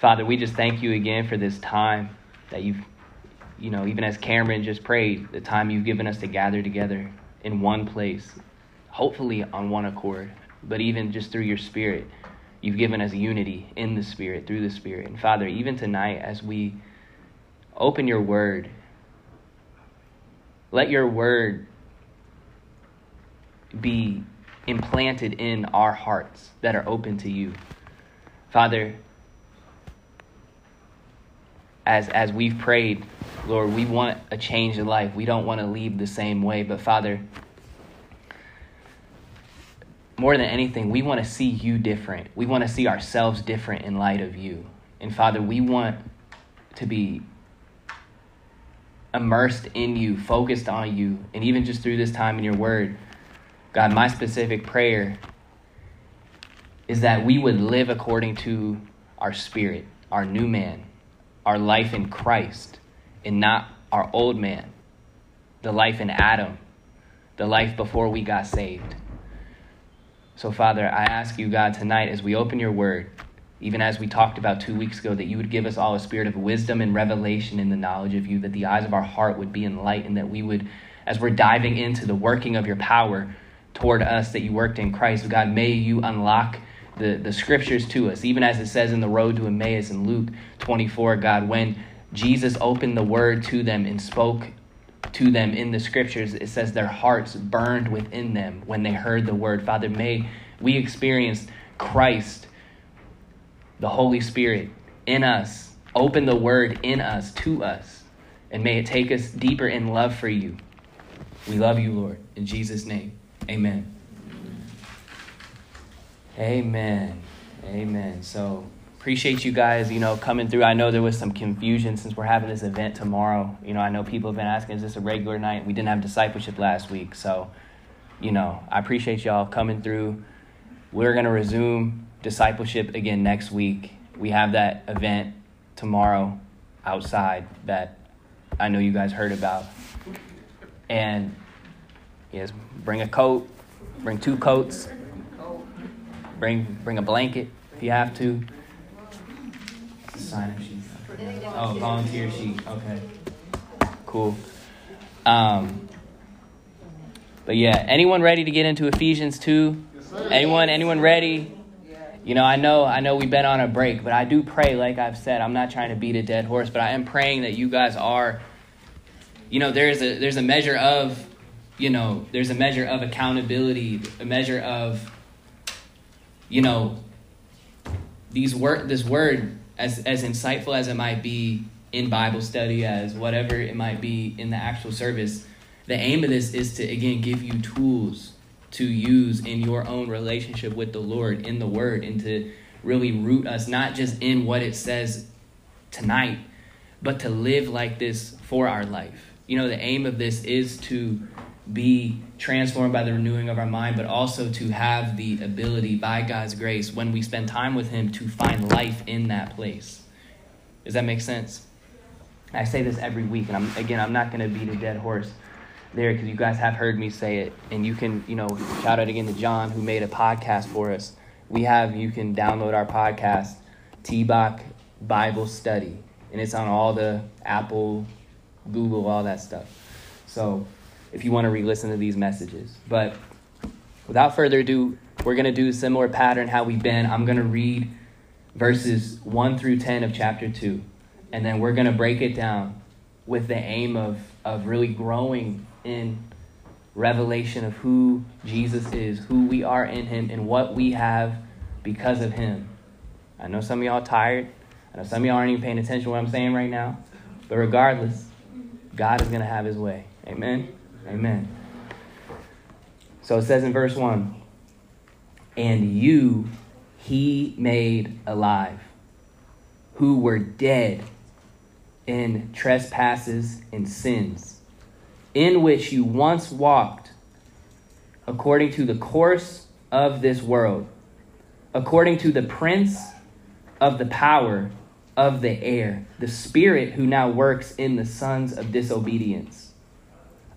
Father, we just thank you again for this time that you've, you know, even as Cameron just prayed, the time you've given us to gather together in one place, hopefully on one accord, but even just through your Spirit, you've given us unity in the Spirit, through the Spirit. And Father, even tonight, as we open your word, let your word be implanted in our hearts that are open to you. Father, as as we've prayed, Lord, we want a change in life. We don't want to leave the same way, but Father, more than anything, we want to see you different. We want to see ourselves different in light of you. And Father, we want to be immersed in you, focused on you, and even just through this time in your word, God, my specific prayer is that we would live according to our spirit, our new man, our life in Christ, and not our old man, the life in Adam, the life before we got saved. So, Father, I ask you, God, tonight as we open your word, even as we talked about two weeks ago, that you would give us all a spirit of wisdom and revelation in the knowledge of you, that the eyes of our heart would be enlightened, that we would, as we're diving into the working of your power toward us that you worked in Christ, God, may you unlock the, the scriptures to us, even as it says in the road to Emmaus in Luke 24, God, when Jesus opened the word to them and spoke to them in the scriptures, it says their hearts burned within them when they heard the word. Father, may we experience Christ, the Holy Spirit, in us. Open the word in us, to us, and may it take us deeper in love for you. We love you, Lord. In Jesus' name, amen. Amen. Amen. So, appreciate you guys, you know, coming through. I know there was some confusion since we're having this event tomorrow. You know, I know people have been asking, is this a regular night? We didn't have discipleship last week. So, you know, I appreciate y'all coming through. We're going to resume discipleship again next week. We have that event tomorrow outside that I know you guys heard about. And yes, bring a coat, bring two coats, bring bring a blanket if you have to sign up sheet. Oh, volunteer sheet. Okay. Cool. Um, but yeah, anyone ready to get into Ephesians 2? Anyone anyone ready? You know, I know I know we've been on a break, but I do pray like I've said, I'm not trying to beat a dead horse, but I am praying that you guys are you know, there's a there's a measure of you know, there's a measure of accountability, a measure of you know, these word this word as as insightful as it might be in Bible study, as whatever it might be in the actual service, the aim of this is to again give you tools to use in your own relationship with the Lord in the Word and to really root us not just in what it says tonight, but to live like this for our life. You know, the aim of this is to be transformed by the renewing of our mind, but also to have the ability by God's grace when we spend time with Him to find life in that place. Does that make sense? I say this every week, and I'm again, I'm not going to beat a dead horse there because you guys have heard me say it, and you can, you know, shout out again to John who made a podcast for us. We have you can download our podcast, TBOC Bible Study, and it's on all the Apple, Google, all that stuff. So if you want to re-listen to these messages. But without further ado, we're going to do a similar pattern how we've been. I'm going to read verses 1 through 10 of chapter 2, and then we're going to break it down with the aim of, of really growing in revelation of who Jesus is, who we are in him, and what we have because of him. I know some of y'all tired. I know some of y'all aren't even paying attention to what I'm saying right now. But regardless, God is going to have his way. Amen. Amen. So it says in verse 1 And you he made alive, who were dead in trespasses and sins, in which you once walked according to the course of this world, according to the prince of the power of the air, the spirit who now works in the sons of disobedience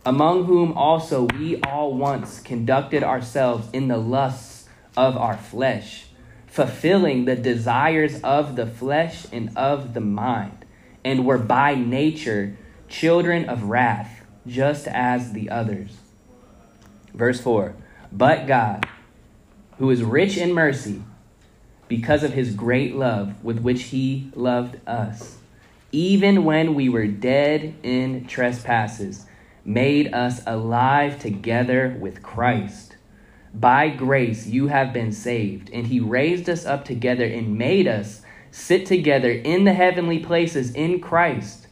among whom also we all once conducted ourselves in the lusts of our flesh, fulfilling the desires of the flesh and of the mind, and were by nature children of wrath, just as the others. Verse 4 But God, who is rich in mercy, because of his great love with which he loved us, even when we were dead in trespasses, made us alive together with Christ. By grace you have been saved, and he raised us up together and made us sit together in the heavenly places in Christ,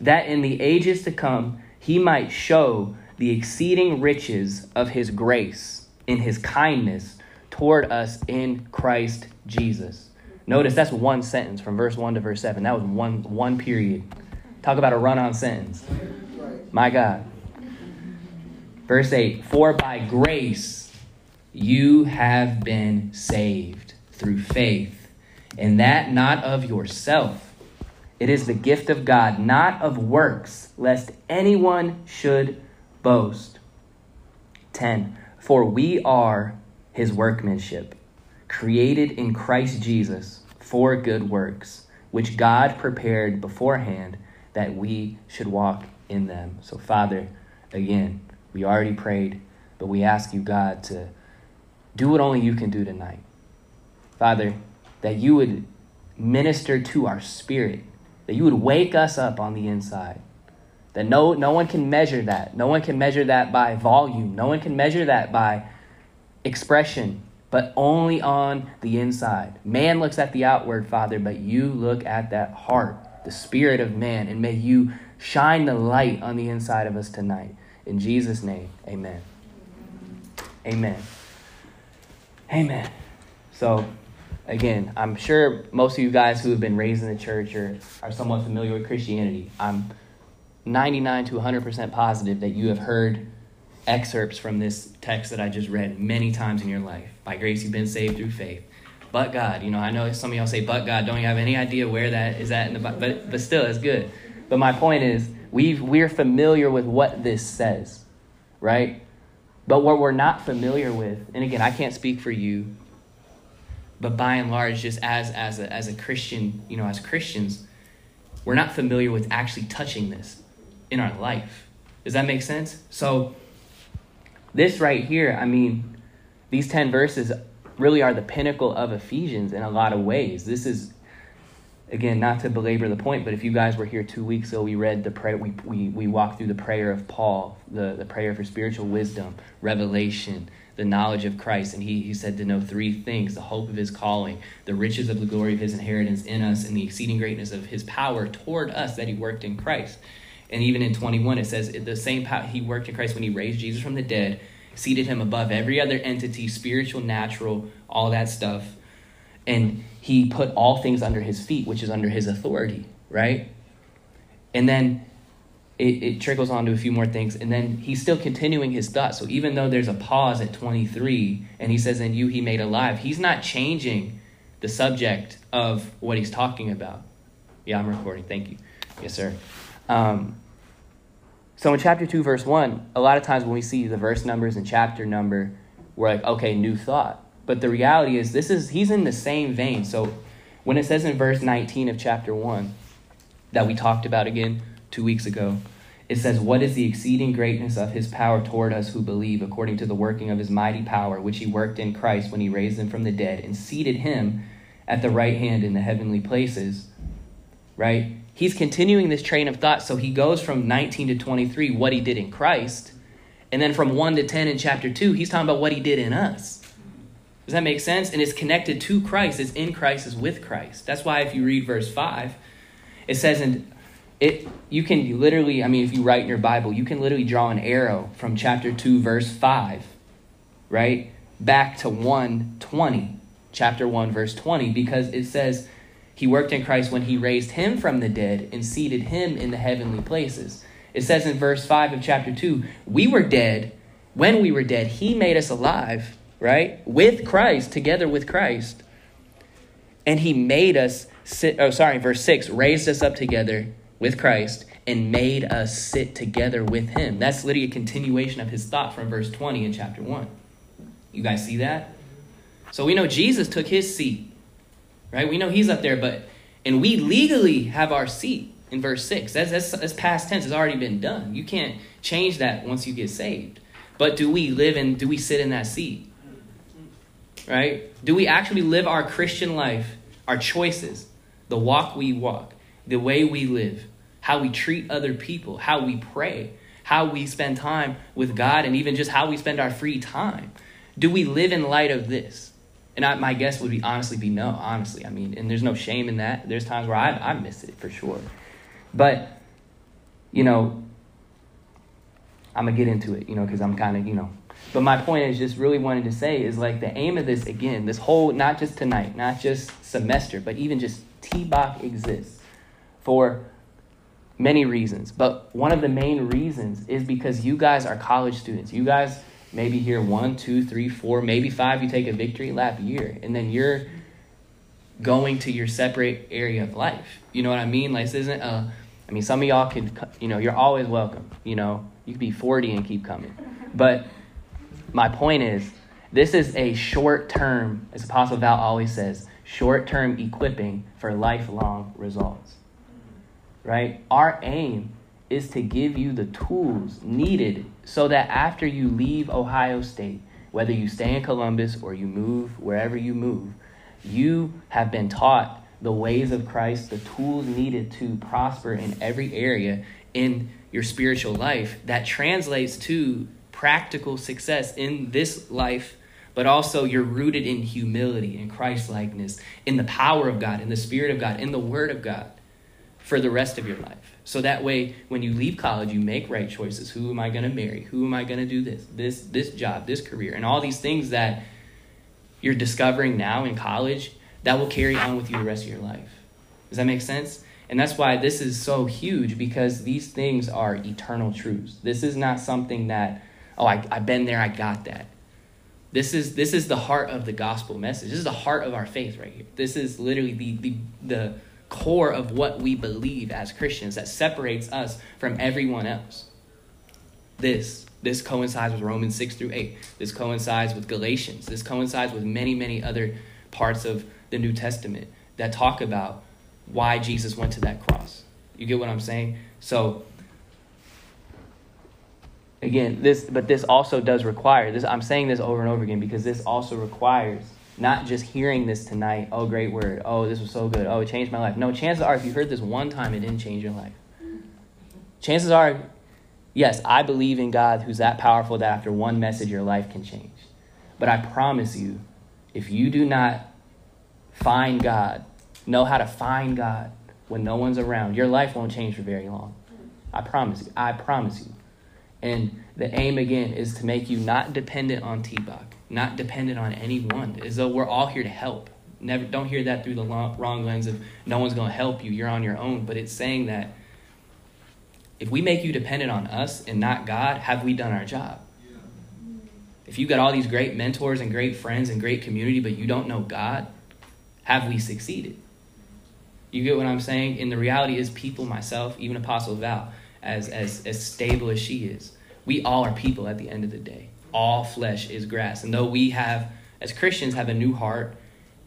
that in the ages to come he might show the exceeding riches of his grace in his kindness toward us in Christ Jesus. Notice that's one sentence from verse 1 to verse 7. That was one one period. Talk about a run-on sentence. My God. Verse 8, for by grace you have been saved through faith, and that not of yourself. It is the gift of God, not of works, lest anyone should boast. 10. For we are his workmanship, created in Christ Jesus for good works, which God prepared beforehand that we should walk in them. So, Father, again, we already prayed, but we ask you, God, to do what only you can do tonight. Father, that you would minister to our spirit, that you would wake us up on the inside. That no, no one can measure that. No one can measure that by volume. No one can measure that by expression, but only on the inside. Man looks at the outward, Father, but you look at that heart, the spirit of man, and may you shine the light on the inside of us tonight. In Jesus' name, amen. Amen. Amen. So, again, I'm sure most of you guys who have been raised in the church or are somewhat familiar with Christianity, I'm 99 to 100% positive that you have heard excerpts from this text that I just read many times in your life. By grace, you've been saved through faith. But God, you know, I know some of y'all say, but God, don't you have any idea where that is at in the? But, but still, it's good. But my point is, we we're familiar with what this says, right? But what we're not familiar with, and again, I can't speak for you, but by and large, just as, as, a, as a Christian, you know, as Christians, we're not familiar with actually touching this in our life. Does that make sense? So, this right here, I mean, these 10 verses really are the pinnacle of Ephesians in a lot of ways. This is, again, not to belabor the point, but if you guys were here two weeks ago, we read the prayer, we, we, we walked through the prayer of Paul, the, the prayer for spiritual wisdom, revelation, the knowledge of Christ. And he, he said to know three things the hope of his calling, the riches of the glory of his inheritance in us, and the exceeding greatness of his power toward us that he worked in Christ. And even in 21, it says the same power he worked in Christ when he raised Jesus from the dead, seated him above every other entity, spiritual, natural, all that stuff. And he put all things under his feet, which is under his authority, right? And then it, it trickles on to a few more things. And then he's still continuing his thought. So even though there's a pause at 23 and he says, In you he made alive, he's not changing the subject of what he's talking about. Yeah, I'm recording. Thank you. Yes, sir. Um, so in chapter 2, verse 1, a lot of times when we see the verse numbers and chapter number, we're like, okay, new thought. But the reality is, this is he's in the same vein. So when it says in verse 19 of chapter 1 that we talked about again two weeks ago, it says, What is the exceeding greatness of his power toward us who believe, according to the working of his mighty power, which he worked in Christ when he raised him from the dead and seated him at the right hand in the heavenly places? Right? he's continuing this train of thought. So he goes from 19 to 23, what he did in Christ. And then from 1 to 10 in chapter 2, he's talking about what he did in us. Does that make sense? And it's connected to Christ. It's in Christ, it's with Christ. That's why if you read verse 5, it says, and it you can literally, I mean, if you write in your Bible, you can literally draw an arrow from chapter 2, verse 5, right? Back to 120, chapter 1, verse 20, because it says, he worked in Christ when he raised him from the dead and seated him in the heavenly places. It says in verse 5 of chapter 2 we were dead. When we were dead, he made us alive, right? With Christ, together with Christ. And he made us sit, oh, sorry, verse 6 raised us up together with Christ and made us sit together with him. That's literally a continuation of his thought from verse 20 in chapter 1. You guys see that? So we know Jesus took his seat, right? We know he's up there, but, and we legally have our seat in verse 6. That's, that's, that's past tense, it's already been done. You can't change that once you get saved. But do we live and do we sit in that seat? Right? Do we actually live our Christian life, our choices, the walk we walk, the way we live, how we treat other people, how we pray, how we spend time with God, and even just how we spend our free time? Do we live in light of this? And I, my guess would be honestly be no, honestly. I mean, and there's no shame in that. There's times where I, I miss it for sure. But, you know, I'm going to get into it, you know, because I'm kind of, you know. But my point is just really wanted to say is like the aim of this, again, this whole, not just tonight, not just semester, but even just TBOC exists for many reasons. But one of the main reasons is because you guys are college students. You guys maybe here one, two, three, four, maybe five, you take a victory lap year, and then you're going to your separate area of life. You know what I mean? Like this isn't a. I mean, some of y'all can, you know, you're always welcome. You know, you could be 40 and keep coming. But my point is, this is a short term, as Apostle Val always says, short term equipping for lifelong results. Right? Our aim is to give you the tools needed so that after you leave Ohio State, whether you stay in Columbus or you move wherever you move, you have been taught the ways of Christ, the tools needed to prosper in every area in your spiritual life that translates to practical success in this life, but also you're rooted in humility and Christ likeness, in the power of God, in the Spirit of God, in the Word of God for the rest of your life. So that way, when you leave college, you make right choices. Who am I going to marry? Who am I going to do this, this, this job, this career, and all these things that you're discovering now in college that will carry on with you the rest of your life. Does that make sense? And that's why this is so huge because these things are eternal truths. This is not something that, oh, I, I've been there, I got that. This is this is the heart of the gospel message. This is the heart of our faith right here. This is literally the the the core of what we believe as Christians that separates us from everyone else. This this coincides with Romans 6 through 8. This coincides with Galatians. This coincides with many, many other parts of the New Testament that talk about why Jesus went to that cross. You get what I'm saying? So again, this but this also does require this I'm saying this over and over again because this also requires not just hearing this tonight, oh, great word, oh, this was so good, oh, it changed my life. No, chances are, if you heard this one time, it didn't change your life. Chances are, yes, I believe in God who's that powerful that after one message, your life can change. But I promise you, if you do not find God, know how to find God when no one's around, your life won't change for very long. I promise you. I promise you. And the aim again is to make you not dependent on TBOC not dependent on anyone, as though we're all here to help. Never, don't hear that through the wrong lens of no one's going to help you, you're on your own. But it's saying that if we make you dependent on us and not God, have we done our job? If you got all these great mentors and great friends and great community, but you don't know God, have we succeeded? You get what I'm saying? And the reality is, people, myself, even Apostle Val, as, as, as stable as she is, we all are people at the end of the day all flesh is grass. And though we have, as Christians, have a new heart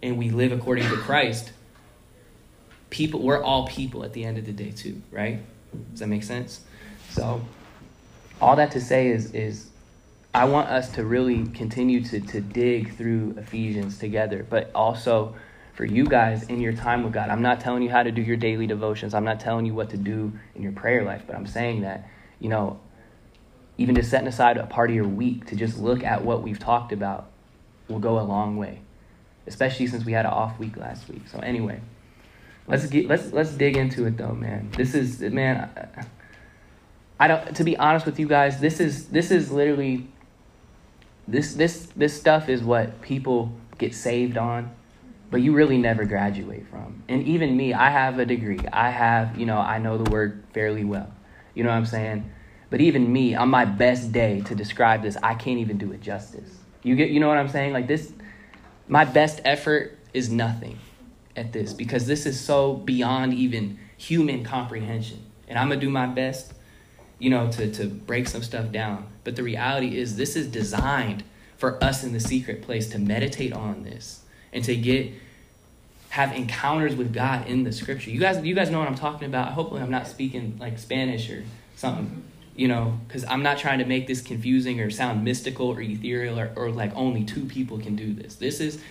and we live according to Christ, people we're all people at the end of the day too, right? Does that make sense? So all that to say is is I want us to really continue to, to dig through Ephesians together, but also for you guys in your time with God. I'm not telling you how to do your daily devotions. I'm not telling you what to do in your prayer life, but I'm saying that, you know, even just setting aside a part of your week to just look at what we've talked about will go a long way, especially since we had an off week last week. So anyway, let's get let's let's dig into it though, man. This is man. I don't. To be honest with you guys, this is this is literally this this this stuff is what people get saved on but you really never graduate from. And even me, I have a degree. I have, you know, I know the word fairly well. You know what I'm saying? But even me, on my best day to describe this, I can't even do it justice. You get you know what I'm saying? Like this my best effort is nothing at this because this is so beyond even human comprehension. And I'm going to do my best, you know, to to break some stuff down. But the reality is this is designed for us in the secret place to meditate on this and to get have encounters with God in the scripture. You guys you guys know what I'm talking about. Hopefully I'm not speaking like Spanish or something. You know, because I'm not trying to make this confusing or sound mystical or ethereal or, or like only two people can do this. This is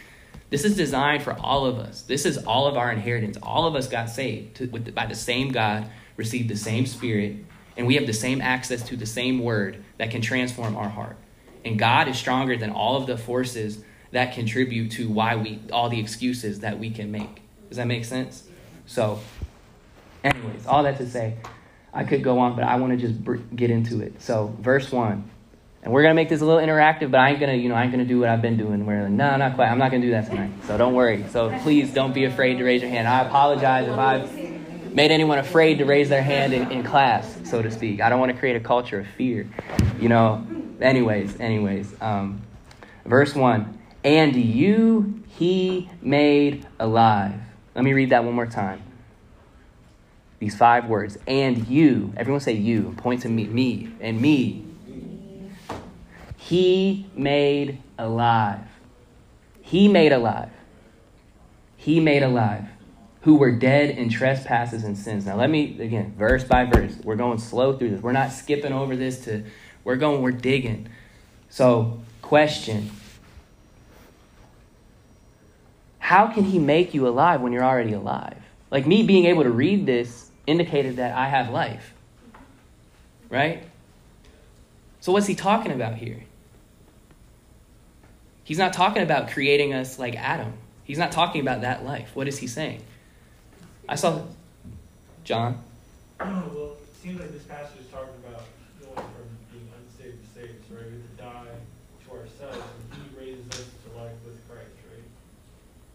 this is designed for all of us. This is all of our inheritance. All of us got saved to, with, by the same God, received the same Spirit, and we have the same access to the same Word that can transform our heart. And God is stronger than all of the forces that contribute to why we all the excuses that we can make. Does that make sense? So, anyways, all that to say, I could go on, but I want to just br- get into it. So, verse one. And we're gonna make this a little interactive, but I ain't gonna, you know, I ain't gonna do what I've been doing. Where like, no, not quite. I'm not gonna do that tonight. So don't worry. So please don't be afraid to raise your hand. I apologize if I've made anyone afraid to raise their hand in, in class, so to speak. I don't want to create a culture of fear. You know. Anyways, anyways. Um, verse one. And you he made alive. Let me read that one more time. These five words. And you. Everyone say you. Point to me. Me. And me he made alive. He made alive. He made alive. Who were dead in trespasses and sins. Now, let me, again, verse by verse. We're going slow through this. We're not skipping over this to, we're going, we're digging. So, question How can he make you alive when you're already alive? Like me being able to read this indicated that I have life. Right? So, what's he talking about here? He's not talking about creating us like Adam. He's not talking about that life. What is he saying? I saw John. Oh, well, it seems like this passage is talking about going from being unsaved to saved. So, right? We have to die to ourselves, and He raises us to life with Christ, right?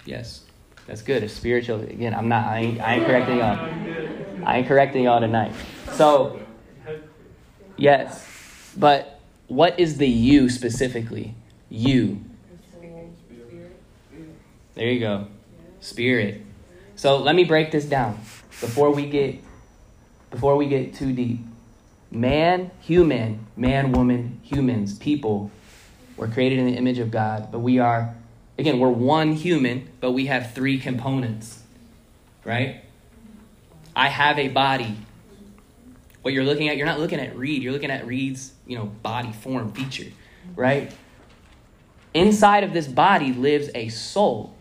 Yes, that's good. It's spiritual. Again, I'm not. I ain't, I ain't correcting y'all. I ain't correcting y'all tonight. So, yes, but what is the you specifically? You. There you go. Spirit. So let me break this down before we get before we get too deep. Man, human, man, woman, humans, people were created in the image of God, but we are again, we're one human, but we have three components. Right? I have a body. What you're looking at, you're not looking at Reed, you're looking at Reed's, you know, body form feature, right? Inside of this body lives a soul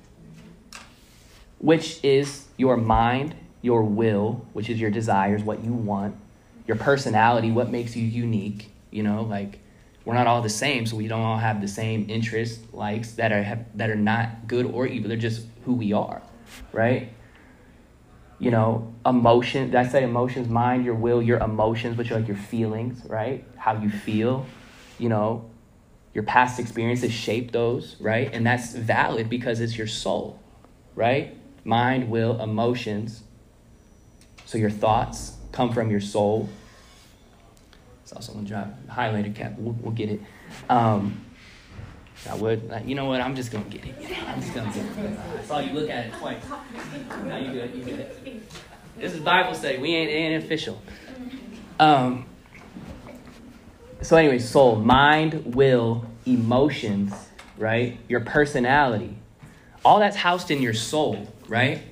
which is your mind, your will, which is your desires, what you want, your personality, what makes you unique. You know, like we're not all the same, so we don't all have the same interests, likes that are have, that are not good or evil. They're just who we are, right? You know, emotion. I say emotions? Mind, your will, your emotions, which are like your feelings, right? How you feel. You know, your past experiences shape those, right? And that's valid because it's your soul, right? mind, will, emotions. So your thoughts come from your soul. Saw someone drive highlighter cap. We'll, we'll get it. Um, I would. You know what? I'm just gonna get it. I'm just gonna get it. I saw you look at it twice. Now you good. You good. This is Bible study. We ain't, ain't official. Um. So anyway, soul, mind, will, emotions, right? Your personality. All that's housed in your soul right?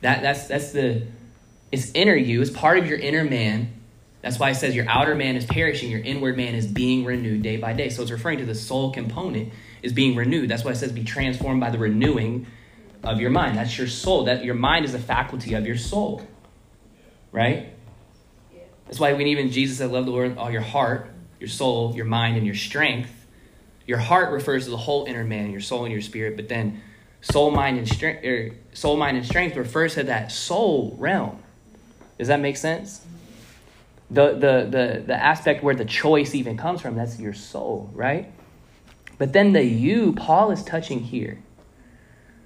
That, that's, that's the, it's inner you, it's part of your inner man. That's why it says your outer man is perishing, your inward man is being renewed day by day. So it's referring to the soul component is being renewed. That's why it says be transformed by the renewing of your mind. That's your soul. That your mind is a faculty of your soul. Right? That's why when even Jesus said, Love the Lord all your heart, your soul, your mind, and your strength. Your heart refers to the whole inner man, your soul and your spirit, but then soul, mind, and strength, or soul, mind, and strength refers to that soul realm. Does that make sense? The, the, the, the aspect where the choice even comes from, that's your soul, right? But then the you, Paul is touching here.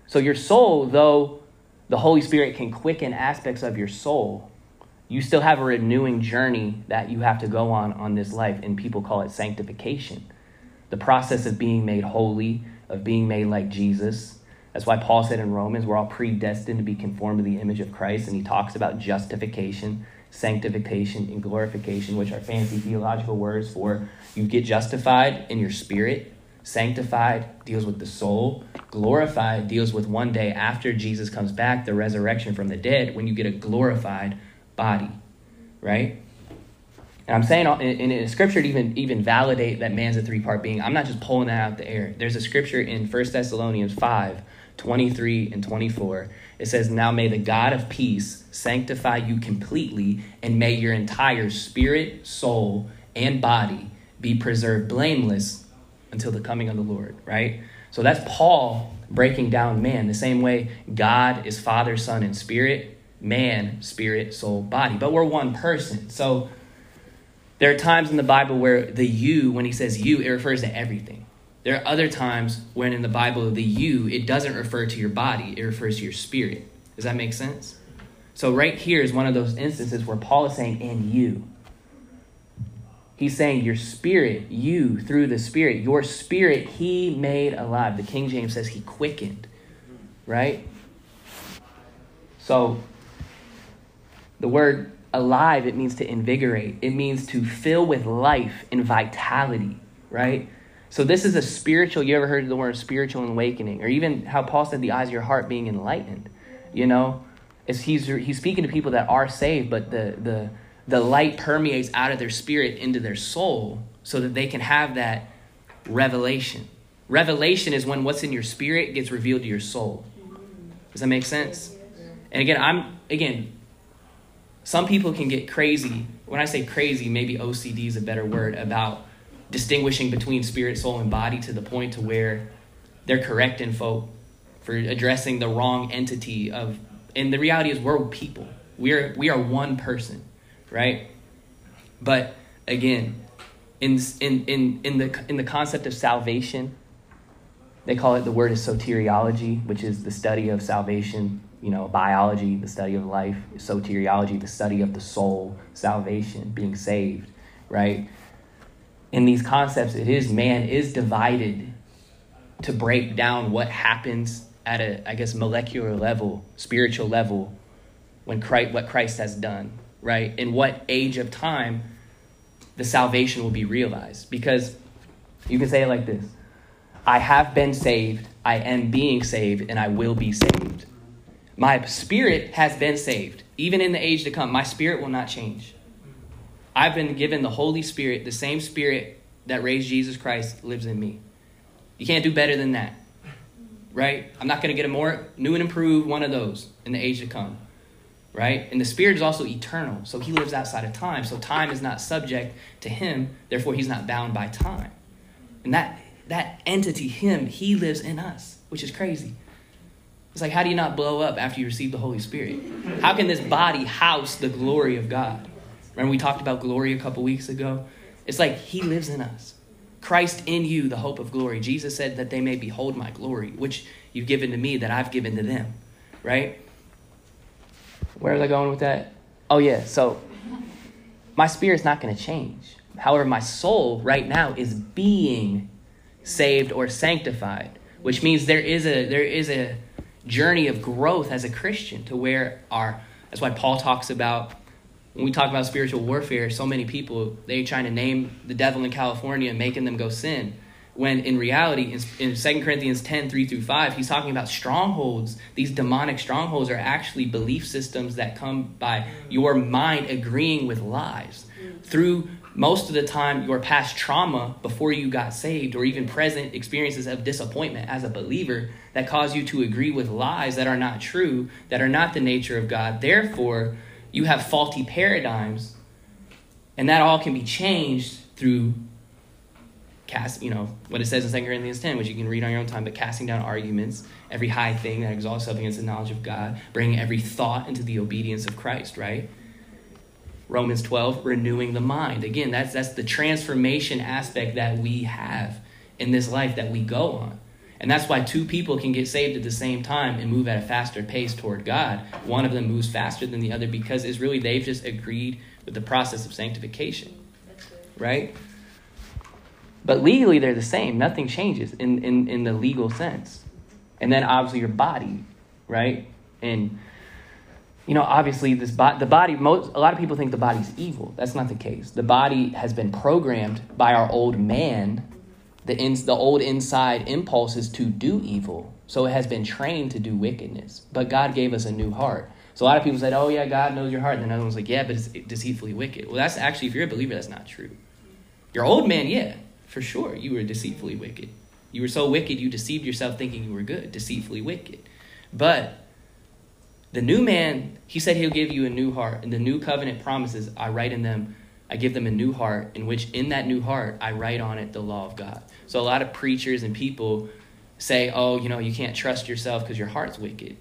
So your soul, though the Holy Spirit can quicken aspects of your soul, you still have a renewing journey that you have to go on on this life, and people call it sanctification. The process of being made holy, of being made like Jesus, that's why Paul said in Romans, we're all predestined to be conformed to the image of Christ. And he talks about justification, sanctification, and glorification, which are fancy theological words for you get justified in your spirit, Sanctified deals with the soul. Glorified deals with one day after Jesus comes back, the resurrection from the dead, when you get a glorified body, right? And I'm saying in, in scripture to even, even validate that man's a three part being, I'm not just pulling that out of the air. There's a scripture in 1 Thessalonians 5 23 and 24. It says, Now may the God of peace sanctify you completely, and may your entire spirit, soul, and body be preserved blameless until the coming of the Lord, right? So that's Paul breaking down man the same way God is Father, Son, and Spirit, man, spirit, soul, body. But we're one person. So there are times in the Bible where the you, when he says you, it refers to everything. There are other times when in the Bible, the you, it doesn't refer to your body, it refers to your spirit. Does that make sense? So, right here is one of those instances where Paul is saying, in you. He's saying, your spirit, you, through the spirit, your spirit, he made alive. The King James says he quickened, right? So, the word alive, it means to invigorate, it means to fill with life and vitality, right? So this is a spiritual, you ever heard the word spiritual awakening? Or even how Paul said the eyes of your heart being enlightened, you know? Is he's, he's speaking to people that are saved, but the, the, the light permeates out of their spirit into their soul so that they can have that revelation. Revelation is when what's in your spirit gets revealed to your soul. Does that make sense? And again, I'm again, some people can get crazy. When I say crazy, maybe OCD is a better word about distinguishing between spirit, soul, and body to the point to where they're correcting folk for addressing the wrong entity of and the reality is we're people. We're we are one person, right? But again, in in in in the in the concept of salvation, they call it the word is soteriology, which is the study of salvation, you know, biology, the study of life, soteriology, the study of the soul, salvation, being saved, right? in these concepts, it is man is divided to break down what happens at a, I guess, molecular level, spiritual level, when Christ, what Christ has done, right? In what age of time the salvation will be realized. Because you can say it like this I have been saved, I am being saved, and I will be saved. My spirit has been saved. Even in the age to come, my spirit will not change. I've been given the Holy Spirit, the same Spirit that raised Jesus Christ lives in me. You can't do better than that. Right? I'm not going to get a more new and improved one of those in the age to come. Right? And the Spirit is also eternal. So he lives outside of time. So time is not subject to him. Therefore, he's not bound by time. And that, that entity, him, he lives in us, which is crazy. It's like, how do you not blow up after you receive the Holy Spirit? How can this body house the glory of God? Remember, we talked about glory a couple weeks ago? It's like He lives in us. Christ in you, the hope of glory. Jesus said that they may behold my glory, which you've given to me, that I've given to them. Right? Where are I going with that? Oh, yeah. So my spirit's not going to change. However, my soul right now is being saved or sanctified, which means there is a there is a journey of growth as a Christian to where our that's why Paul talks about when we talk about spiritual warfare, so many people they trying to name the devil in California and making them go sin. When in reality, in, in 2 Corinthians 10, 3 through 5, he's talking about strongholds. These demonic strongholds are actually belief systems that come by your mind agreeing with lies. Mm. Through most of the time, your past trauma before you got saved, or even present experiences of disappointment as a believer that cause you to agree with lies that are not true, that are not the nature of God. Therefore, you have faulty paradigms, and that all can be changed through cast, you know, what it says in 2 Corinthians 10, which you can read on your own time, but casting down arguments, every high thing that exalts itself against the knowledge of God, bringing every thought into the obedience of Christ, right? Romans 12, renewing the mind. Again, that's that's the transformation aspect that we have in this life that we go on. And that's why two people can get saved at the same time and move at a faster pace toward God. One of them moves faster than the other because it's really they've just agreed with the process of sanctification. Right? But legally, they're the same. Nothing changes in, in, in the legal sense. And then obviously your body, right? And, you know, obviously this bo- the body, most, a lot of people think the body's evil. That's not the case. The body has been programmed by our old man the, the old inside impulses to do evil. So it has been trained to do wickedness. But God gave us a new heart. So a lot of people said, oh, yeah, God knows your heart. And another one's like, yeah, but it's deceitfully wicked. Well, that's actually, if you're a believer, that's not true. Your old man, yeah, for sure, you were deceitfully wicked. You were so wicked, you deceived yourself thinking you were good, deceitfully wicked. But the new man, he said he'll give you a new heart. And the new covenant promises, I write in them, I give them a new heart, in which in that new heart, I write on it the law of God. So a lot of preachers and people say, oh, you know, you can't trust yourself because your heart's wicked.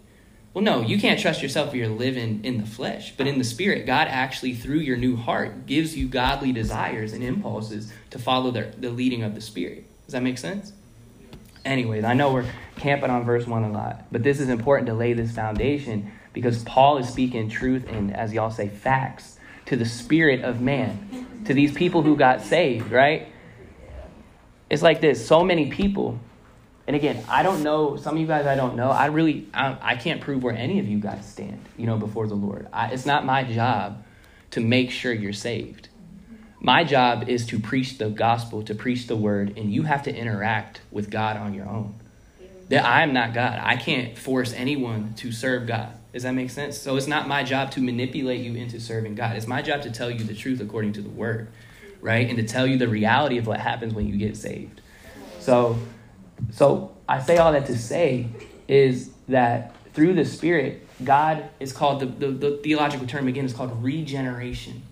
Well, no, you can't trust yourself if you're living in the flesh. But in the spirit, God actually, through your new heart, gives you godly desires and impulses to follow the, the leading of the spirit. Does that make sense? Anyways, I know we're camping on verse 1 a lot, but this is important to lay this foundation because Paul is speaking truth and, as y'all say, facts to the spirit of man, to these people who got saved, right? It's like this so many people and again, I don't know. Some of you guys, I don't know. I really, I, I can't prove where any of you guys stand, you know, before the Lord. I, it's not my job to make sure you're saved. My job is to preach the gospel, to preach the word, and you have to interact with God on your own. That I am not God. I can't force anyone to serve God. Does that make sense? So it's not my job to manipulate you into serving God. It's my job to tell you the truth according to the word, right? And to tell you the reality of what happens when you get saved. So so I say all that to say is that through the Spirit, God is called, the, the, the theological term again is called regeneration.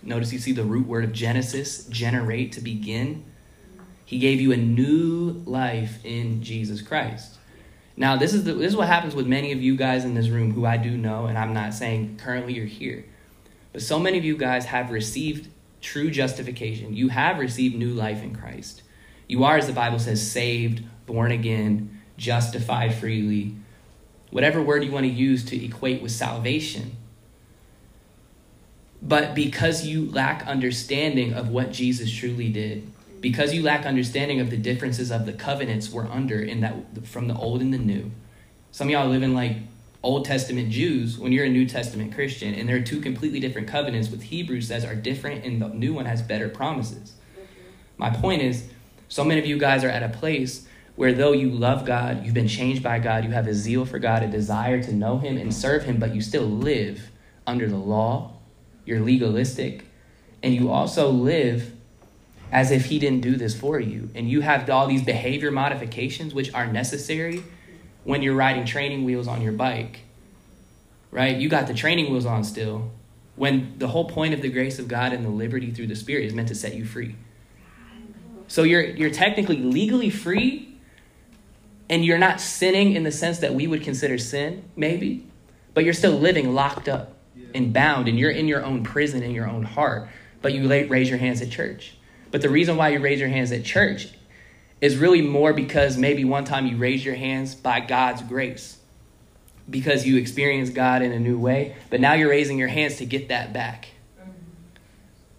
Notice you see the root word of Genesis, generate, to begin. He gave you a new life in Jesus Christ. Now, this is, the, this is what happens with many of you guys in this room who I do know, and I'm not saying currently you're here. But so many of you guys have received true justification. You have received new life in Christ. You are, as the Bible says, saved, born again, justified freely, whatever word you want to use to equate with salvation. But because you lack understanding of what Jesus truly did, because you lack understanding of the differences of the covenants we're under in that from the old and the new. Some of y'all live in like Old Testament Jews when you're a New Testament Christian, and there are two completely different covenants with Hebrews says are different, and the new one has better promises. Mm-hmm. My point is, so many of you guys are at a place where though you love God, you've been changed by God, you have a zeal for God, a desire to know Him and serve Him, but you still live under the law. You're legalistic. And you also live as if He didn't do this for you. And you have all these behavior modifications which are necessary when you're riding training wheels on your bike. Right? You got the training wheels on still. When the whole point of the grace of God and the liberty through the Spirit is meant to set you free. So you're, you're technically legally free, and you're not sinning in the sense that we would consider sin, maybe, but you're still living locked up and bound, and you're in your own prison in your own heart, but you raise your hands at church. But the reason why you raise your hands at church is really more because maybe one time you raised your hands by God's grace because you experienced God in a new way, but now you're raising your hands to get that back.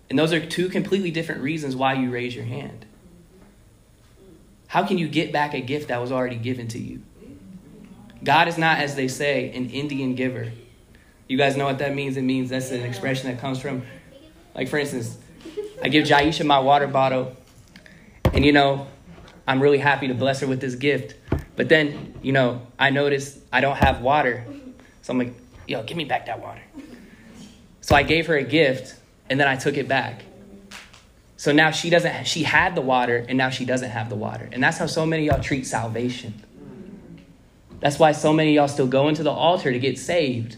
And those are two completely different reasons why you raise your hand. How can you get back a gift that was already given to you? God is not, as they say, an Indian giver. You guys know what that means? It means that's an expression that comes from, like, for instance, I give Jaisha my water bottle, and you know, I'm really happy to bless her with this gift. But then, you know, I notice I don't have water. So I'm like, yo, give me back that water. So I gave her a gift, and then I took it back. So now she doesn't, she had the water and now she doesn't have the water. And that's how so many y'all treat salvation. That's why so many y'all still go into the altar to get saved.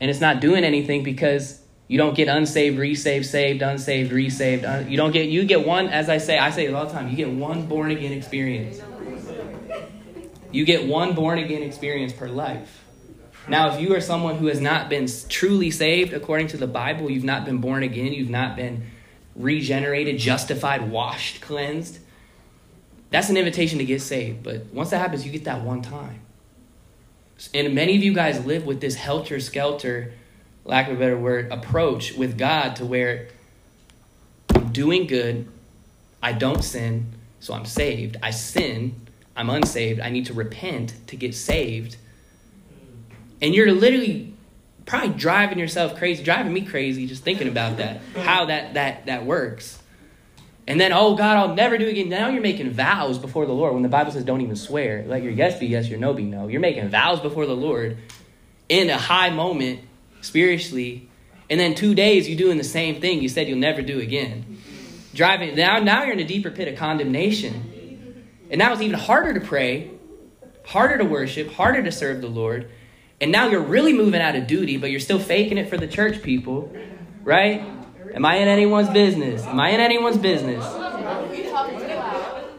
And it's not doing anything because you don't get unsaved, resaved, saved, unsaved, resaved. Un- you don't get, you get one, as I say, I say it all the time, you get one born again experience. You get one born again experience per life. Now, if you are someone who has not been truly saved according to the Bible, you've not been born again, you've not been regenerated, justified, washed, cleansed. That's an invitation to get saved. But once that happens, you get that one time. And many of you guys live with this helter skelter, lack of a better word, approach with God to where I'm doing good, I don't sin, so I'm saved. I sin, I'm unsaved. I need to repent to get saved. And you're literally probably driving yourself crazy, driving me crazy just thinking about that, how that that that works. And then, oh God, I'll never do it again. Now you're making vows before the Lord when the Bible says don't even swear. Let your yes be yes, your no be no. You're making vows before the Lord in a high moment spiritually. And then two days you're doing the same thing you said you'll never do again. Driving now, now you're in a deeper pit of condemnation. And now it's even harder to pray, harder to worship, harder to serve the Lord. And now you're really moving out of duty, but you're still faking it for the church people, right? Am I in anyone's business? Am I in anyone's business?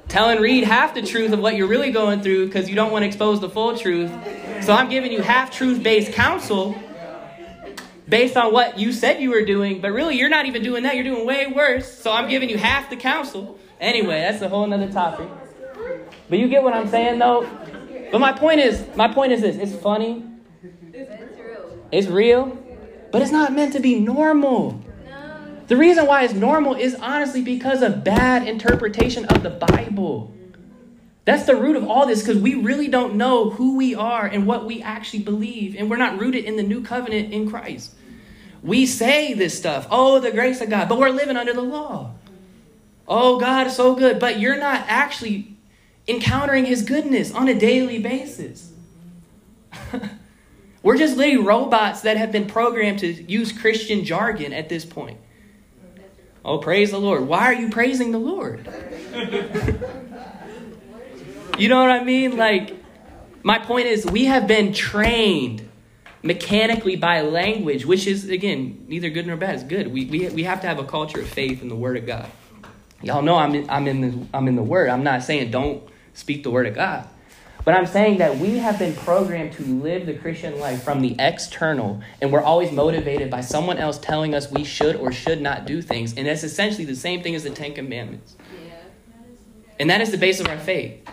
Telling Reed half the truth of what you're really going through because you don't want to expose the full truth. So I'm giving you half truth based counsel based on what you said you were doing, but really you're not even doing that. You're doing way worse. So I'm giving you half the counsel. Anyway, that's a whole nother topic. But you get what I'm saying though? But my point is, my point is this it's funny. It's real. But it's not meant to be normal. The reason why it's normal is honestly because of bad interpretation of the Bible. That's the root of all this because we really don't know who we are and what we actually believe, and we're not rooted in the new covenant in Christ. We say this stuff, oh, the grace of God, but we're living under the law. Oh, God is so good, but you're not actually encountering His goodness on a daily basis. we're just literally robots that have been programmed to use Christian jargon at this point. Oh, praise the Lord. Why are you praising the Lord? you know what I mean? Like, my point is, we have been trained mechanically by language, which is, again, neither good nor bad. It's good. We, we, we have to have a culture of faith in the Word of God. Y'all know I'm in, I'm, in the, I'm in the Word. I'm not saying don't speak the Word of God. But I'm saying that we have been programmed to live the Christian life from the external, and we're always motivated by someone else telling us we should or should not do things. And that's essentially the same thing as the Ten Commandments. Yeah. And that is the base of our faith.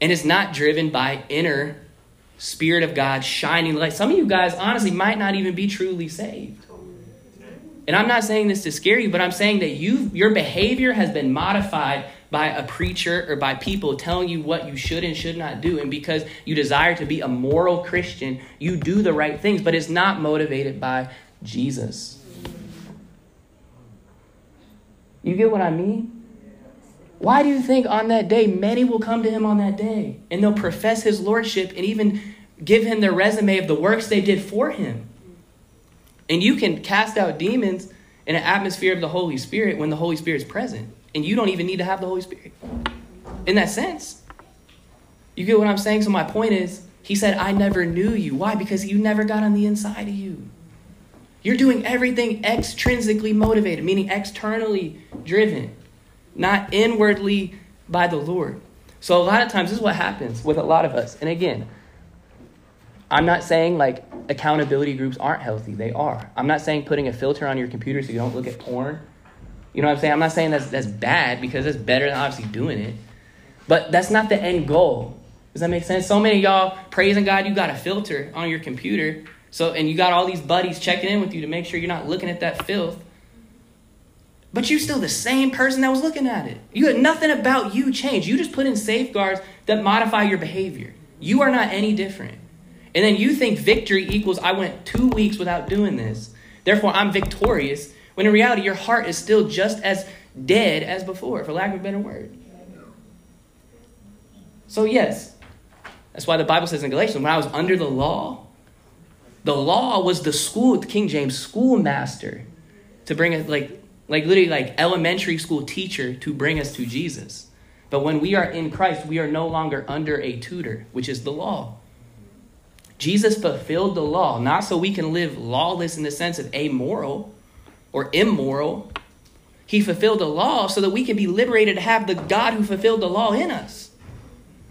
And it's not driven by inner Spirit of God shining light. Some of you guys, honestly, might not even be truly saved. And I'm not saying this to scare you, but I'm saying that you your behavior has been modified by a preacher or by people telling you what you should and should not do. And because you desire to be a moral Christian, you do the right things, but it's not motivated by Jesus. You get what I mean? Why do you think on that day many will come to him on that day and they'll profess his lordship and even give him their resume of the works they did for him? And you can cast out demons in an atmosphere of the Holy Spirit when the Holy Spirit is present and you don't even need to have the Holy Spirit. In that sense. You get what I'm saying? So my point is, he said, I never knew you. Why? Because you never got on the inside of you. You're doing everything extrinsically motivated, meaning externally driven, not inwardly by the Lord. So a lot of times, this is what happens with a lot of us. And again, I'm not saying like accountability groups aren't healthy. They are. I'm not saying putting a filter on your computer so you don't look at porn you know what I'm saying? I'm not saying that's, that's bad because it's better than obviously doing it. But that's not the end goal. Does that make sense? So many y'all praising God, you got a filter on your computer. So and you got all these buddies checking in with you to make sure you're not looking at that filth. But you're still the same person that was looking at it. You had nothing about you changed. You just put in safeguards that modify your behavior. You are not any different. And then you think victory equals I went two weeks without doing this. Therefore, I'm victorious when in reality, your heart is still just as dead as before, for lack of a better word. So, yes, that's why the Bible says in Galatians, when I was under the law, the law was the school, the King James schoolmaster to bring us, like, like literally like elementary school teacher to bring us to Jesus. But when we are in Christ, we are no longer under a tutor, which is the law. Jesus fulfilled the law, not so we can live lawless in the sense of amoral, or immoral. He fulfilled the law so that we can be liberated to have the God who fulfilled the law in us.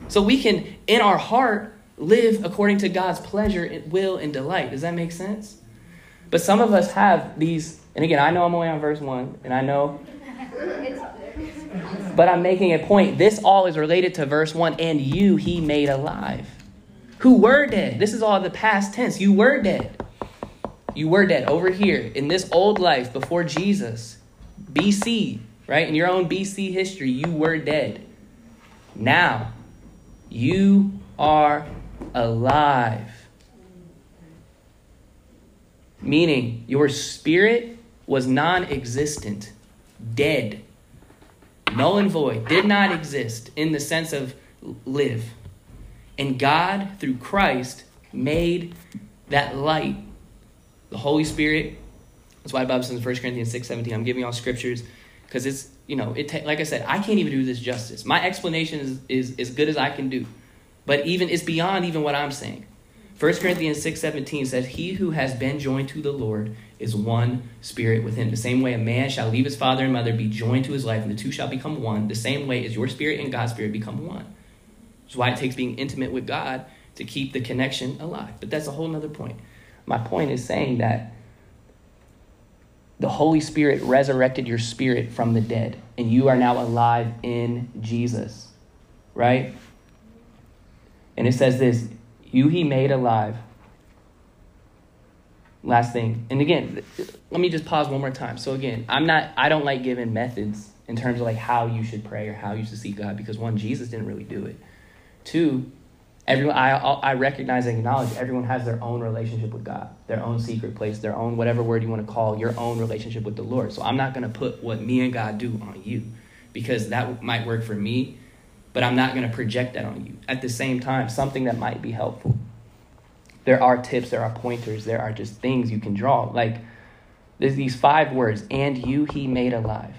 So we can, in our heart, live according to God's pleasure, will, and delight. Does that make sense? But some of us have these, and again, I know I'm only on verse 1, and I know. But I'm making a point. This all is related to verse 1 and you he made alive. Who were dead. This is all the past tense. You were dead. You were dead over here in this old life before Jesus, BC, right? In your own BC history, you were dead. Now, you are alive. Meaning, your spirit was non existent, dead. null and void, did not exist in the sense of live. And God, through Christ, made that light, the Holy Spirit. That's why the Bible says in 1 Corinthians 6 17, I'm giving y'all scriptures because it's, you know, it like I said, I can't even do this justice. My explanation is, is as good as I can do. But even it's beyond even what I'm saying. 1 Corinthians 6 17 says, He who has been joined to the Lord is one spirit within. The same way a man shall leave his father and mother, be joined to his wife, and the two shall become one. The same way is your spirit and God's spirit become one. That's why it takes being intimate with God to keep the connection alive. But that's a whole other point. My point is saying that the Holy Spirit resurrected your spirit from the dead, and you are now alive in Jesus, right? And it says this You he made alive. Last thing. And again, let me just pause one more time. So again, I'm not I don't like giving methods in terms of like how you should pray or how you should seek God because one, Jesus didn't really do it. Two, everyone I I recognize and acknowledge everyone has their own relationship with God, their own secret place, their own whatever word you want to call your own relationship with the Lord. So I'm not going to put what me and God do on you because that might work for me but I'm not going to project that on you. At the same time, something that might be helpful. There are tips, there are pointers, there are just things you can draw. Like there's these five words, and you he made alive.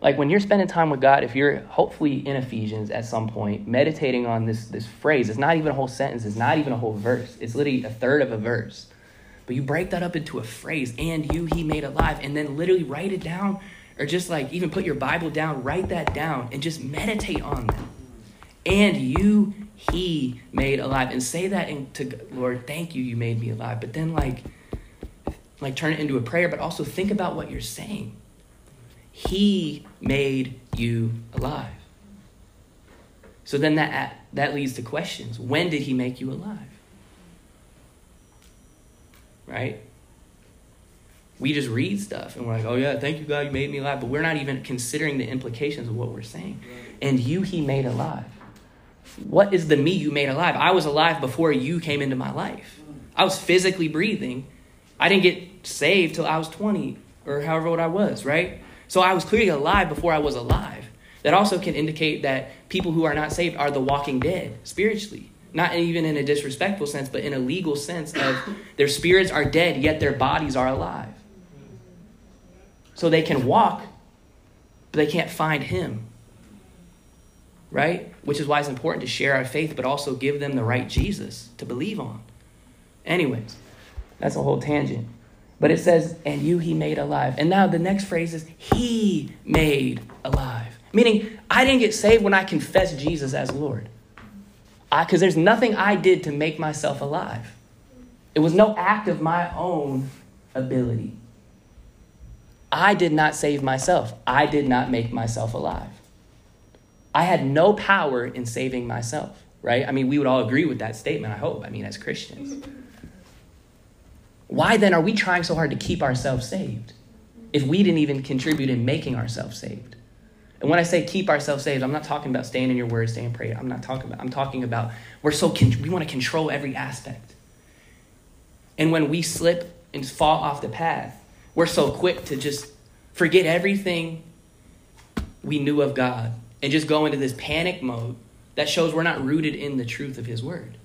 Like when you're spending time with God, if you're hopefully in Ephesians at some point, meditating on this, this phrase, it's not even a whole sentence, it's not even a whole verse, it's literally a third of a verse. But you break that up into a phrase, and you he made alive, and then literally write it down, or just like even put your Bible down, write that down, and just meditate on that and you he made alive. And say that to lord thank you you made me alive. But then like like turn it into a prayer but also think about what you're saying. He made you alive. So then that that leads to questions. When did he make you alive? Right? We just read stuff and we're like oh yeah thank you god you made me alive. But we're not even considering the implications of what we're saying. And you he made alive what is the me you made alive? I was alive before you came into my life. I was physically breathing. I didn't get saved till I was 20 or however old I was, right? So I was clearly alive before I was alive. That also can indicate that people who are not saved are the walking dead spiritually. Not even in a disrespectful sense, but in a legal sense of their spirits are dead, yet their bodies are alive. So they can walk, but they can't find him right? Which is why it's important to share our faith, but also give them the right Jesus to believe on. Anyways, that's a whole tangent. But it says, and you he made alive. And now the next phrase is, he made alive. Meaning, I didn't get saved when I confessed Jesus as Lord. Because there's nothing I did to make myself alive. It was no act of my own ability. I did not save myself. I did not make myself alive. I had no power in saving myself, right? I mean, we would all agree with that statement, I hope. I mean, as Christians. Why then are we trying so hard to keep ourselves saved if we didn't even contribute in making ourselves saved? And when I say keep ourselves saved, I'm not talking about staying in your word, staying praying. I'm not talking about. I'm talking about we're so con- we want to control every aspect. And when we slip and fall off the path, we're so quick to just forget everything we knew of God and just go into this panic mode that shows we're not rooted in the truth of his word.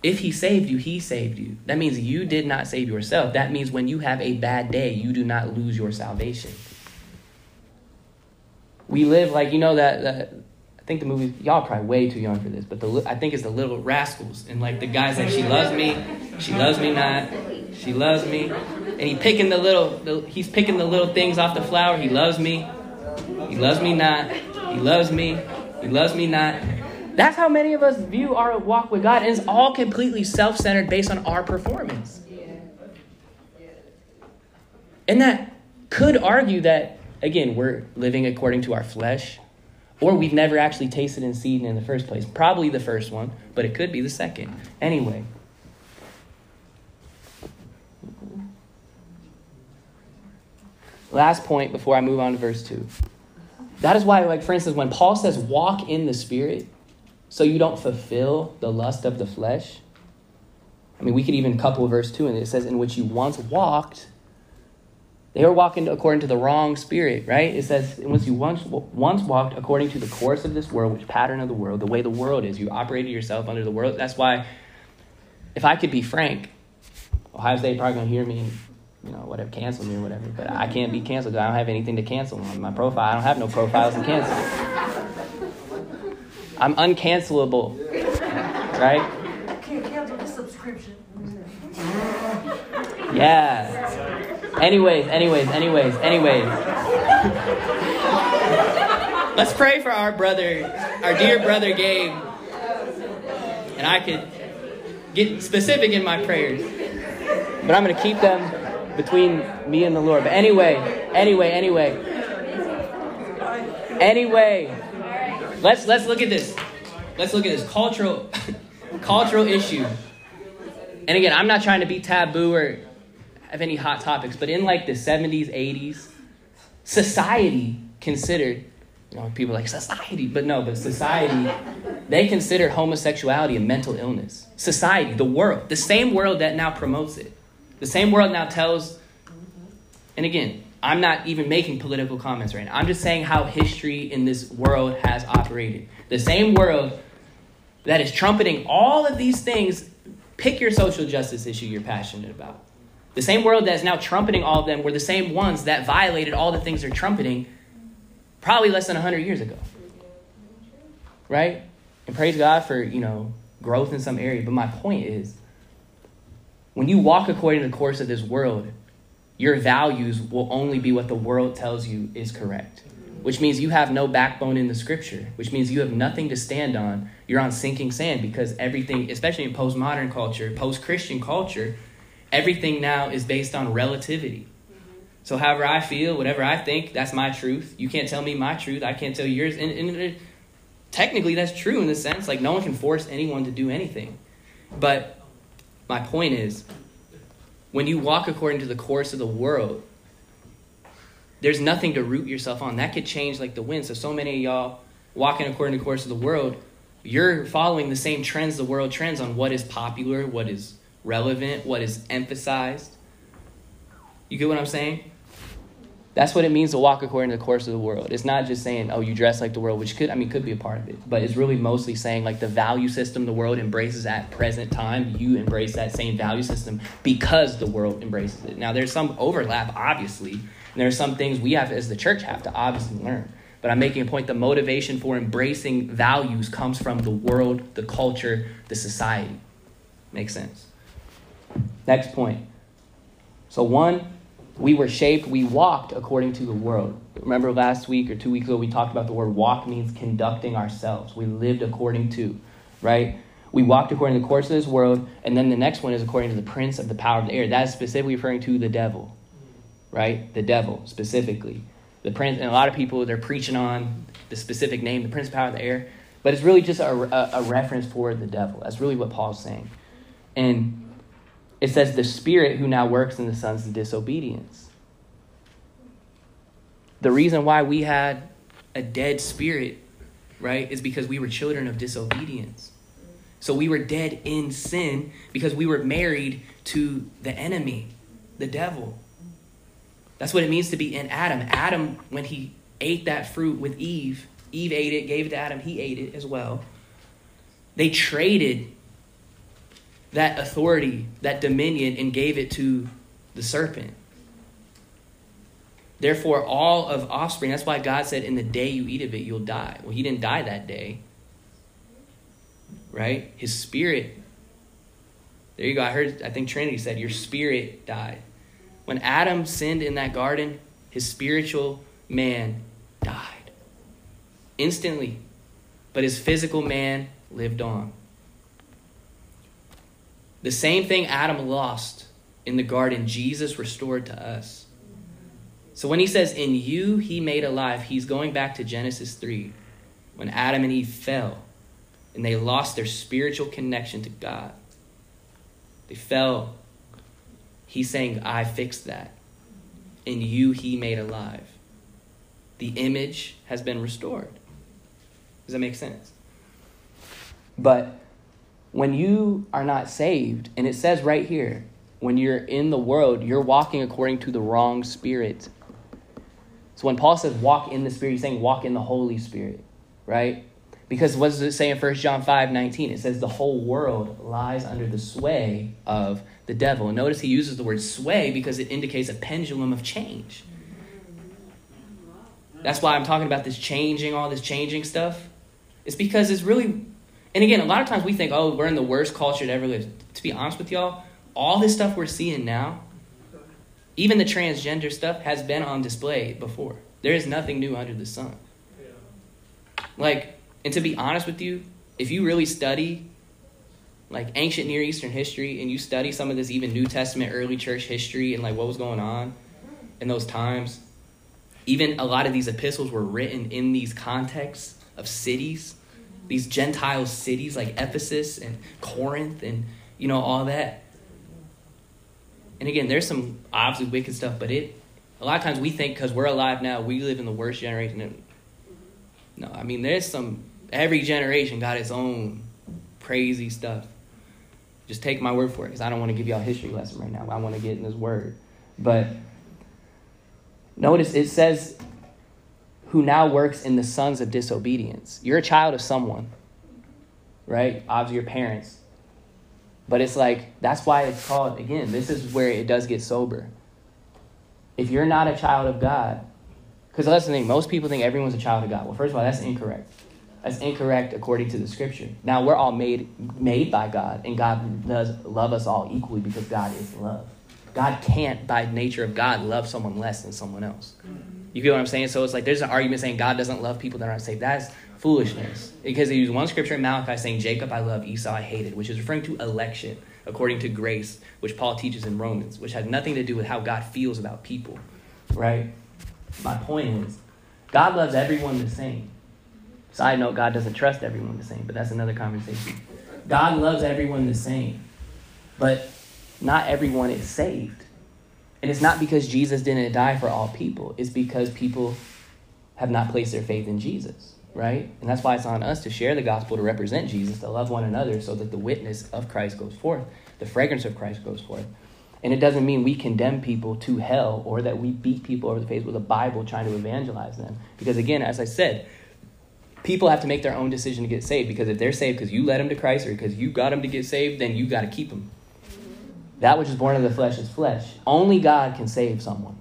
If he saved you, he saved you. That means you did not save yourself. That means when you have a bad day, you do not lose your salvation. We live like, you know, that, that I think the movie, y'all probably way too young for this, but the, I think it's the little rascals. And like the guy's like, she loves me, she loves me not, she loves me. And he picking the little, the, he's picking the little things off the flower, he loves me, he loves me not. He loves me. He loves me not. That's how many of us view our walk with God. And it's all completely self centered based on our performance. And that could argue that, again, we're living according to our flesh, or we've never actually tasted and seen in the first place. Probably the first one, but it could be the second. Anyway. Last point before I move on to verse 2. That is why, like, for instance, when Paul says walk in the Spirit, so you don't fulfill the lust of the flesh. I mean, we could even couple verse 2 and it says, in which you once walked They were walking according to the wrong spirit, right? It says, once you once, once walked according to the course of this world, which pattern of the world, the way the world is, you operated yourself under the world. That's why, if I could be frank, Ohio State probably gonna hear me you know whatever cancel me or whatever, but I can't be canceled. I don't have anything to cancel on my profile. I don't have no profiles to cancel. I'm uncancelable, right? Can't cancel the subscription. Yeah. Anyways, anyways, anyways, anyways. Let's pray for our brother, our dear brother Gabe. And I could get specific in my prayers. But I'm going to keep them between me and the Lord. But anyway, anyway, anyway. Anyway, let's let's look at this. Let's look at this cultural cultural issue. And again, I'm not trying to be taboo or have any hot topics, but in like the 70s, 80s, society considered, you know, people like society, but no, but society, they considered homosexuality a mental illness. Society, the world, the same world that now promotes it, the same world now tells, and again, I'm not even making political comments right now. I'm just saying how history in this world has operated. The same world that is trumpeting all of these things. Pick your social justice issue you're passionate about. The same world that is now trumpeting all of them were the same ones that violated all the things they're trumpeting probably less than 100 years ago. Right? And praise God for, you know, growth in some area. But my point is, when you walk according to the course of this world, your values will only be what the world tells you is correct. Which means you have no backbone in the scripture, which means you have nothing to stand on. You're on sinking sand because everything, especially in postmodern culture, post Christian culture, everything now is based on relativity. So, however I feel, whatever I think, that's my truth. You can't tell me my truth. I can't tell yours. And, and technically, that's true in the sense like no one can force anyone to do anything. But my point is, when you walk according to the course of the world, there's nothing to root yourself on. That could change like the wind. So, so many of y'all walking according to the course of the world, you're following the same trends the world trends on what is popular, what is relevant, what is emphasized. You get what I'm saying? That's what it means to walk according to the course of the world. It's not just saying, oh, you dress like the world, which could, I mean, could be a part of it, but it's really mostly saying like the value system the world embraces at present time, you embrace that same value system because the world embraces it. Now, there's some overlap, obviously, and there are some things we have as the church have to obviously learn. But I'm making a point the motivation for embracing values comes from the world, the culture, the society. Makes sense. Next point. So, one, we were shaped, we walked according to the world. Remember last week or two weeks ago, we talked about the word walk means conducting ourselves. We lived according to, right? We walked according to the course of this world, and then the next one is according to the prince of the power of the air. That is specifically referring to the devil, right? The devil, specifically. The prince, and a lot of people, they're preaching on the specific name, the prince of power of the air, but it's really just a, a, a reference for the devil. That's really what Paul's saying. And it says, the spirit who now works in the sons of disobedience. The reason why we had a dead spirit, right, is because we were children of disobedience. So we were dead in sin because we were married to the enemy, the devil. That's what it means to be in Adam. Adam, when he ate that fruit with Eve, Eve ate it, gave it to Adam, he ate it as well. They traded that authority, that dominion, and gave it to the serpent. Therefore, all of offspring, that's why God said, In the day you eat of it, you'll die. Well, he didn't die that day. Right? His spirit. There you go. I heard, I think Trinity said, Your spirit died. When Adam sinned in that garden, his spiritual man died. Instantly. But his physical man lived on. The same thing Adam lost in the garden, Jesus restored to us. So when he says, In you he made alive, he's going back to Genesis 3, when Adam and Eve fell and they lost their spiritual connection to God. They fell. He's saying, I fixed that. In you he made alive. The image has been restored. Does that make sense? But when you are not saved, and it says right here, when you're in the world, you're walking according to the wrong spirit. So when Paul says walk in the Spirit, he's saying walk in the Holy Spirit, right? Because what does it say in 1 John 5 19? It says the whole world lies under the sway of the devil. And notice he uses the word sway because it indicates a pendulum of change. That's why I'm talking about this changing, all this changing stuff. It's because it's really, and again, a lot of times we think, oh, we're in the worst culture to ever live. To be honest with y'all, all this stuff we're seeing now, even the transgender stuff, has been on display before. There is nothing new under the sun. Yeah. Like, and to be honest with you, if you really study like ancient Near Eastern history and you study some of this even New Testament early church history and like what was going on in those times, even a lot of these epistles were written in these contexts of cities, these Gentile cities like Ephesus and Corinth and you know all that. And again, there's some obviously wicked stuff, but it a lot of times we think because we're alive now, we live in the worst generation. And no, I mean there's some every generation got its own crazy stuff. Just take my word for it, because I don't want to give y'all a history lesson right now. I want to get in this word. But notice it says, who now works in the sons of disobedience. You're a child of someone, right? Obviously, your parents. But it's like, that's why it's called, again, this is where it does get sober. If you're not a child of God, because that's the thing, most people think everyone's a child of God. Well, first of all, that's incorrect. That's incorrect according to the scripture. Now we're all made made by God, and God does love us all equally because God is love. God can't, by nature of God, love someone less than someone else. You get what I'm saying? So it's like there's an argument saying God doesn't love people that aren't saved. That's foolishness. Because they use one scripture in Malachi saying, Jacob I love, Esau I hated, which is referring to election according to grace, which Paul teaches in Romans, which has nothing to do with how God feels about people. Right? My point is, God loves everyone the same. Side note, God doesn't trust everyone the same, but that's another conversation. God loves everyone the same, but not everyone is saved. And it's not because Jesus didn't die for all people, it's because people have not placed their faith in Jesus, right? And that's why it's on us to share the gospel, to represent Jesus, to love one another so that the witness of Christ goes forth, the fragrance of Christ goes forth. And it doesn't mean we condemn people to hell or that we beat people over the face with a Bible trying to evangelize them. Because again, as I said, people have to make their own decision to get saved because if they're saved because you led them to Christ or because you got them to get saved, then you got to keep them. That which is born of the flesh is flesh. Only God can save someone.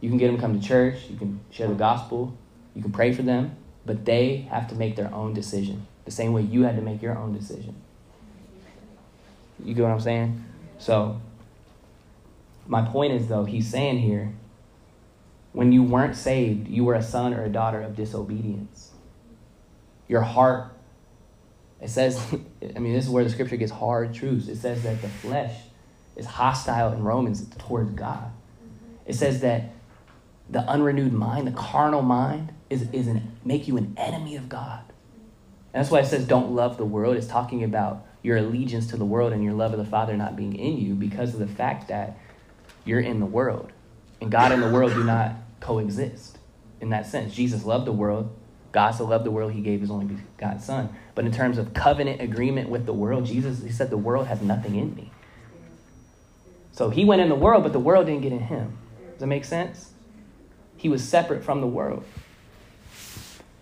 You can get them to come to church, you can share the gospel, you can pray for them, but they have to make their own decision the same way you had to make your own decision. You get what I'm saying? So, my point is though, he's saying here, when you weren't saved, you were a son or a daughter of disobedience your heart. It says, I mean, this is where the scripture gets hard truths. It says that the flesh is hostile in Romans towards God. It says that the unrenewed mind, the carnal mind, is, is an, make you an enemy of God. And that's why it says don't love the world. It's talking about your allegiance to the world and your love of the Father not being in you because of the fact that you're in the world. And God and the world do not coexist in that sense. Jesus loved the world, God so loved the world, he gave his only begotten son. But in terms of covenant agreement with the world, Jesus, he said, the world has nothing in me. So he went in the world, but the world didn't get in him. Does that make sense? He was separate from the world.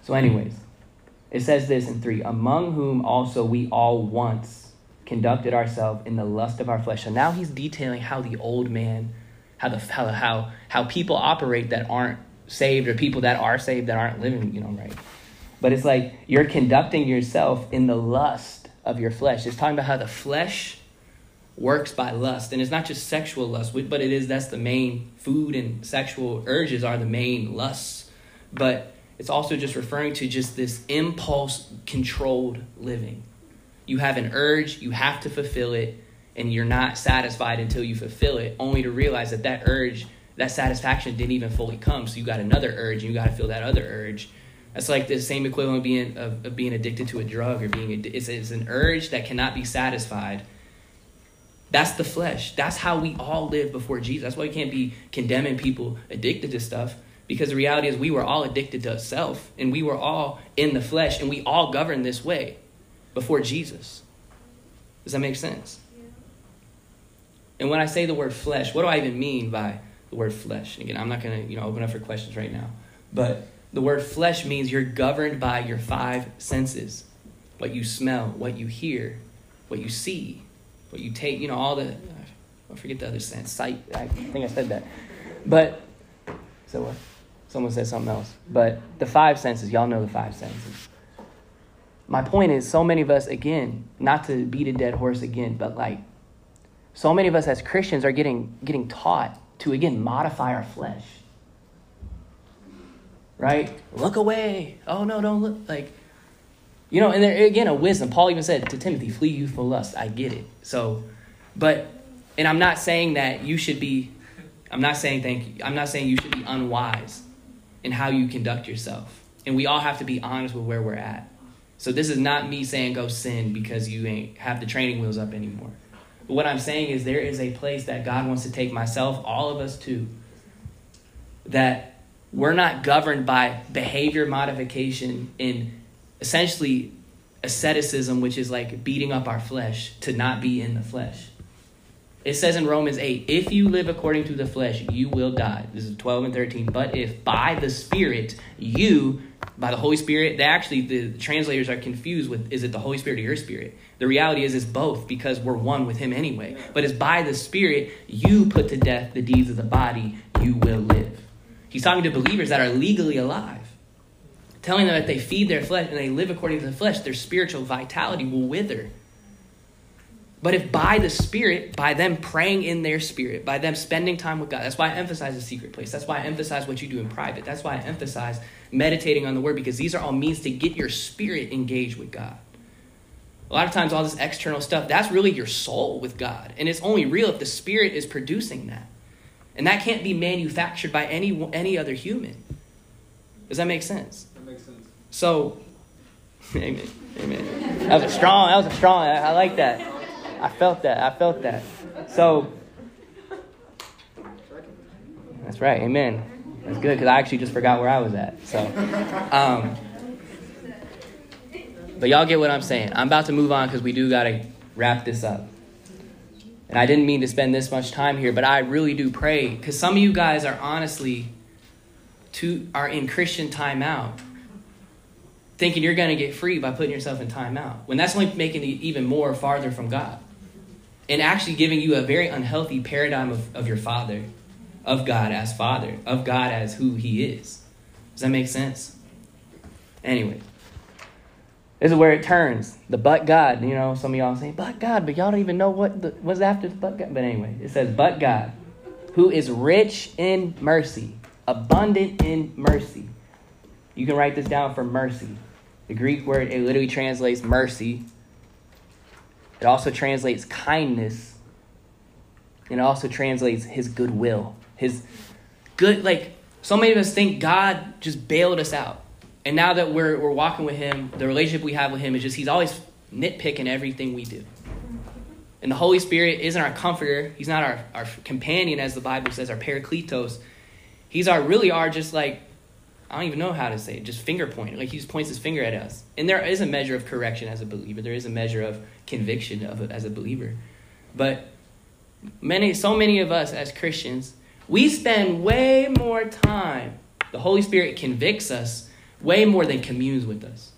So, anyways, it says this in 3 Among whom also we all once conducted ourselves in the lust of our flesh. So now he's detailing how the old man, how, the, how, how, how people operate that aren't saved or people that are saved that aren't living, you know, right. But it's like you're conducting yourself in the lust of your flesh. It's talking about how the flesh works by lust. And it's not just sexual lust, but it is that's the main food and sexual urges are the main lusts. But it's also just referring to just this impulse controlled living. You have an urge, you have to fulfill it, and you're not satisfied until you fulfill it, only to realize that that urge that satisfaction didn't even fully come. So you got another urge, and you got to feel that other urge. That's like the same equivalent of being of, of being addicted to a drug or being it's, it's an urge that cannot be satisfied. That's the flesh. That's how we all live before Jesus. That's why we can't be condemning people addicted to stuff because the reality is we were all addicted to self and we were all in the flesh and we all govern this way before Jesus. Does that make sense? And when I say the word flesh, what do I even mean by the word flesh? And again, I'm not going to, you know, open up for questions right now. But the word flesh means you're governed by your five senses. What you smell, what you hear, what you see, what you take, you know, all the I forget the other sense. Sight. I think I said that. But so what? Someone said something else. But the five senses, y'all know the five senses. My point is, so many of us, again, not to beat a dead horse again, but like, so many of us as Christians are getting getting taught to again modify our flesh. Right? Look away. Oh no, don't look. Like, you know, and there again a wisdom. Paul even said to Timothy, "Flee youthful lust." I get it. So, but, and I'm not saying that you should be. I'm not saying thank you. I'm not saying you should be unwise in how you conduct yourself. And we all have to be honest with where we're at. So this is not me saying go sin because you ain't have the training wheels up anymore. But what I'm saying is there is a place that God wants to take myself, all of us too, that we're not governed by behavior modification in essentially asceticism, which is like beating up our flesh to not be in the flesh. It says in Romans 8, if you live according to the flesh, you will die. This is 12 and 13. But if by the Spirit, you, by the Holy Spirit, they actually, the translators are confused with is it the Holy Spirit or your spirit? The reality is it's both because we're one with Him anyway. But it's by the Spirit, you put to death the deeds of the body, you will live. He's talking to believers that are legally alive, telling them that they feed their flesh and they live according to the flesh, their spiritual vitality will wither. But if by the Spirit, by them praying in their spirit, by them spending time with God, that's why I emphasize the secret place. That's why I emphasize what you do in private. That's why I emphasize meditating on the Word, because these are all means to get your spirit engaged with God. A lot of times, all this external stuff, that's really your soul with God. And it's only real if the Spirit is producing that. And that can't be manufactured by any, any other human. Does that make sense? So, amen. Amen. That was a strong, that was a strong, I, I like that. I felt that. I felt that. So, that's right. Amen. That's good because I actually just forgot where I was at. So, um, but y'all get what I'm saying. I'm about to move on because we do got to wrap this up. And I didn't mean to spend this much time here, but I really do pray because some of you guys are honestly to are in Christian timeout, thinking you're going to get free by putting yourself in timeout when that's only making you even more farther from God, and actually giving you a very unhealthy paradigm of, of your Father, of God as Father, of God as who He is. Does that make sense? Anyway. This is where it turns. The but God. You know, some of y'all say, but God, but y'all don't even know what the, what's after the but God. But anyway, it says, but God, who is rich in mercy, abundant in mercy. You can write this down for mercy. The Greek word, it literally translates mercy. It also translates kindness. And it also translates his goodwill. His good, like, so many of us think God just bailed us out. And now that we're, we're walking with him, the relationship we have with him is just, he's always nitpicking everything we do. And the Holy Spirit isn't our comforter. He's not our, our companion, as the Bible says, our parakletos. He's our, really our just like, I don't even know how to say it, just finger point. Like he just points his finger at us. And there is a measure of correction as a believer. There is a measure of conviction of it as a believer. But many, so many of us as Christians, we spend way more time. The Holy Spirit convicts us way more than communes with us.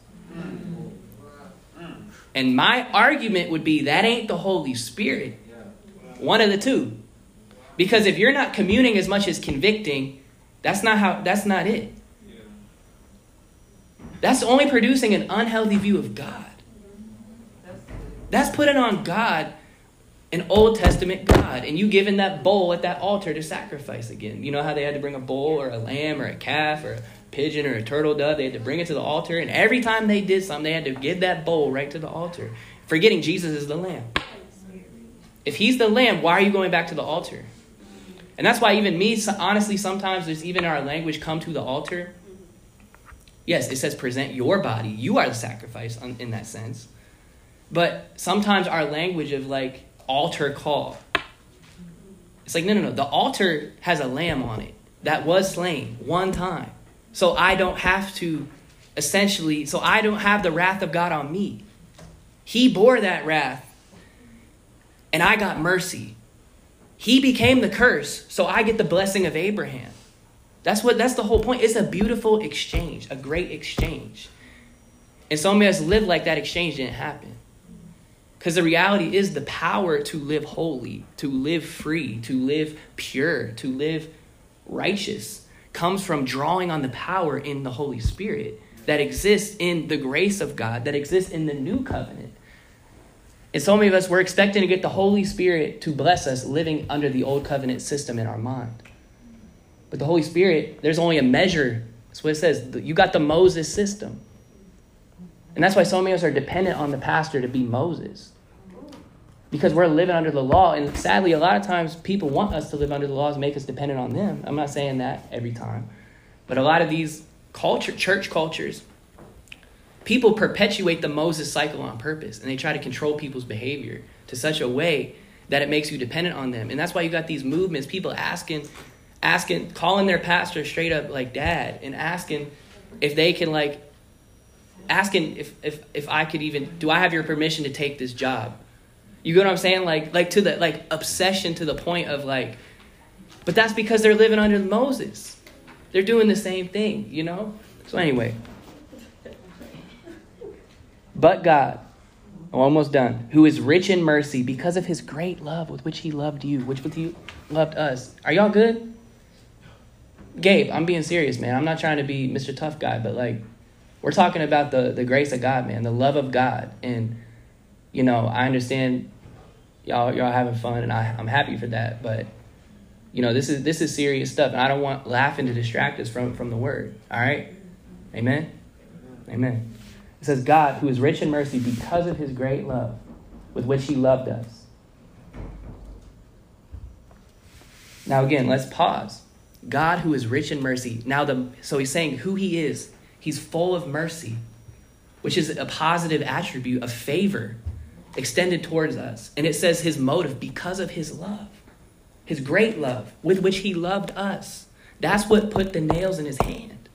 And my argument would be that ain't the Holy Spirit. One of the two. Because if you're not communing as much as convicting, that's not how that's not it. That's only producing an unhealthy view of God. That's putting on God, an Old Testament God, and you giving that bowl at that altar to sacrifice again. You know how they had to bring a bull or a lamb or a calf or a pigeon or a turtle dove. They had to bring it to the altar, and every time they did something, they had to give that bowl right to the altar, forgetting Jesus is the lamb. If he's the lamb, why are you going back to the altar? And that's why even me, honestly, sometimes there's even our language come to the altar. Yes, it says present your body. You are the sacrifice in that sense. But sometimes our language of like altar call. It's like, no, no, no. The altar has a lamb on it that was slain one time. So I don't have to essentially, so I don't have the wrath of God on me. He bore that wrath, and I got mercy. He became the curse, so I get the blessing of Abraham. That's what that's the whole point. It's a beautiful exchange, a great exchange. And some of us live like that exchange didn't happen. Because the reality is the power to live holy, to live free, to live pure, to live righteous comes from drawing on the power in the Holy Spirit that exists in the grace of God, that exists in the new covenant. And so many of us, we're expecting to get the Holy Spirit to bless us living under the old covenant system in our mind. But the Holy Spirit, there's only a measure. That's what it says. You got the Moses system. And that's why so many of us are dependent on the pastor to be Moses. Because we're living under the law. And sadly, a lot of times people want us to live under the laws and make us dependent on them. I'm not saying that every time. But a lot of these culture, church cultures, people perpetuate the Moses cycle on purpose. And they try to control people's behavior to such a way that it makes you dependent on them. And that's why you got these movements, people asking, asking, calling their pastor straight up like dad and asking if they can like asking if, if, if I could even, do I have your permission to take this job? You get what I'm saying? Like, like to the, like obsession to the point of like, but that's because they're living under Moses. They're doing the same thing, you know? So anyway. But God, I'm almost done, who is rich in mercy because of his great love with which he loved you, which with you loved us. Are y'all good? Gabe, I'm being serious, man. I'm not trying to be Mr. Tough Guy, but like, we're talking about the, the grace of God, man, the love of God. And, you know, I understand y'all y'all having fun and I, I'm happy for that, but you know, this is this is serious stuff, and I don't want laughing to distract us from, from the word. All right? Amen? Amen. It says, God, who is rich in mercy because of his great love with which he loved us. Now again, let's pause. God who is rich in mercy. Now the so he's saying who he is He's full of mercy, which is a positive attribute of favor extended towards us. And it says his motive because of his love, his great love with which he loved us. That's what put the nails in his hand.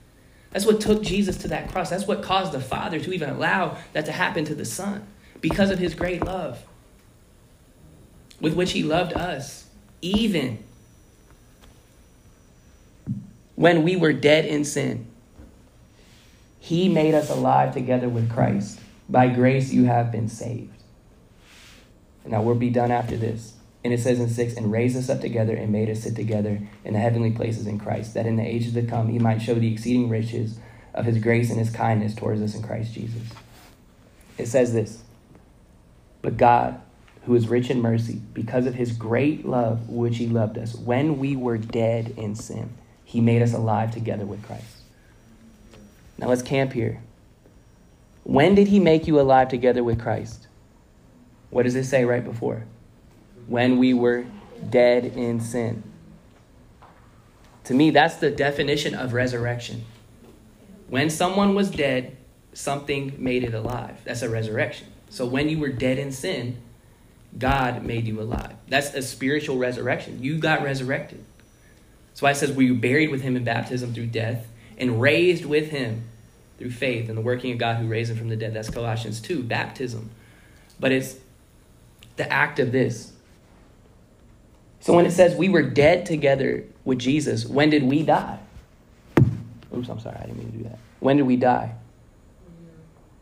That's what took Jesus to that cross. That's what caused the Father to even allow that to happen to the Son because of his great love with which he loved us, even when we were dead in sin. He made us alive together with Christ. By grace you have been saved. Now we'll be done after this. And it says in 6 and raised us up together and made us sit together in the heavenly places in Christ, that in the ages to come he might show the exceeding riches of his grace and his kindness towards us in Christ Jesus. It says this But God, who is rich in mercy, because of his great love which he loved us, when we were dead in sin, he made us alive together with Christ. Now let's camp here. When did he make you alive together with Christ? What does it say right before? When we were dead in sin. To me, that's the definition of resurrection. When someone was dead, something made it alive. That's a resurrection. So when you were dead in sin, God made you alive. That's a spiritual resurrection. You got resurrected. That's why it says we were buried with him in baptism through death and raised with him through faith in the working of God who raised him from the dead. That's Colossians 2, baptism. But it's the act of this. So when it says we were dead together with Jesus, when did we die? Oops, I'm sorry, I didn't mean to do that. When did we die?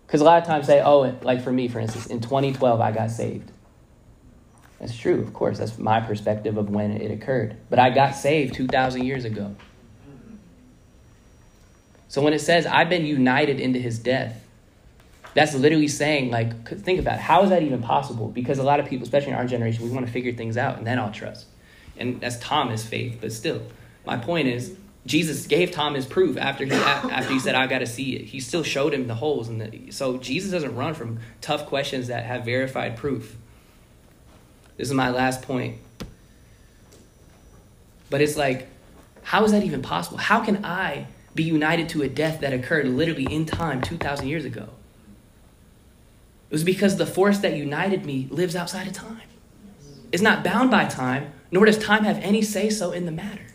Because a lot of times say, oh, like for me, for instance, in 2012, I got saved. That's true, of course. That's my perspective of when it occurred. But I got saved 2,000 years ago. So when it says, I've been united into his death, that's literally saying, like, think about it. How is that even possible? Because a lot of people, especially in our generation, we want to figure things out and then I'll trust. And that's Thomas' faith, but still. My point is, Jesus gave Thomas proof after he after he said, "I got to see it." He still showed him the holes, and so Jesus doesn't run from tough questions that have verified proof. This is my last point. But it's like, how is that even possible? How can I be united to a death that occurred literally in time 2,000 years ago. It was because the force that united me lives outside of time. It's not bound by time, nor does time have any say so in the matter.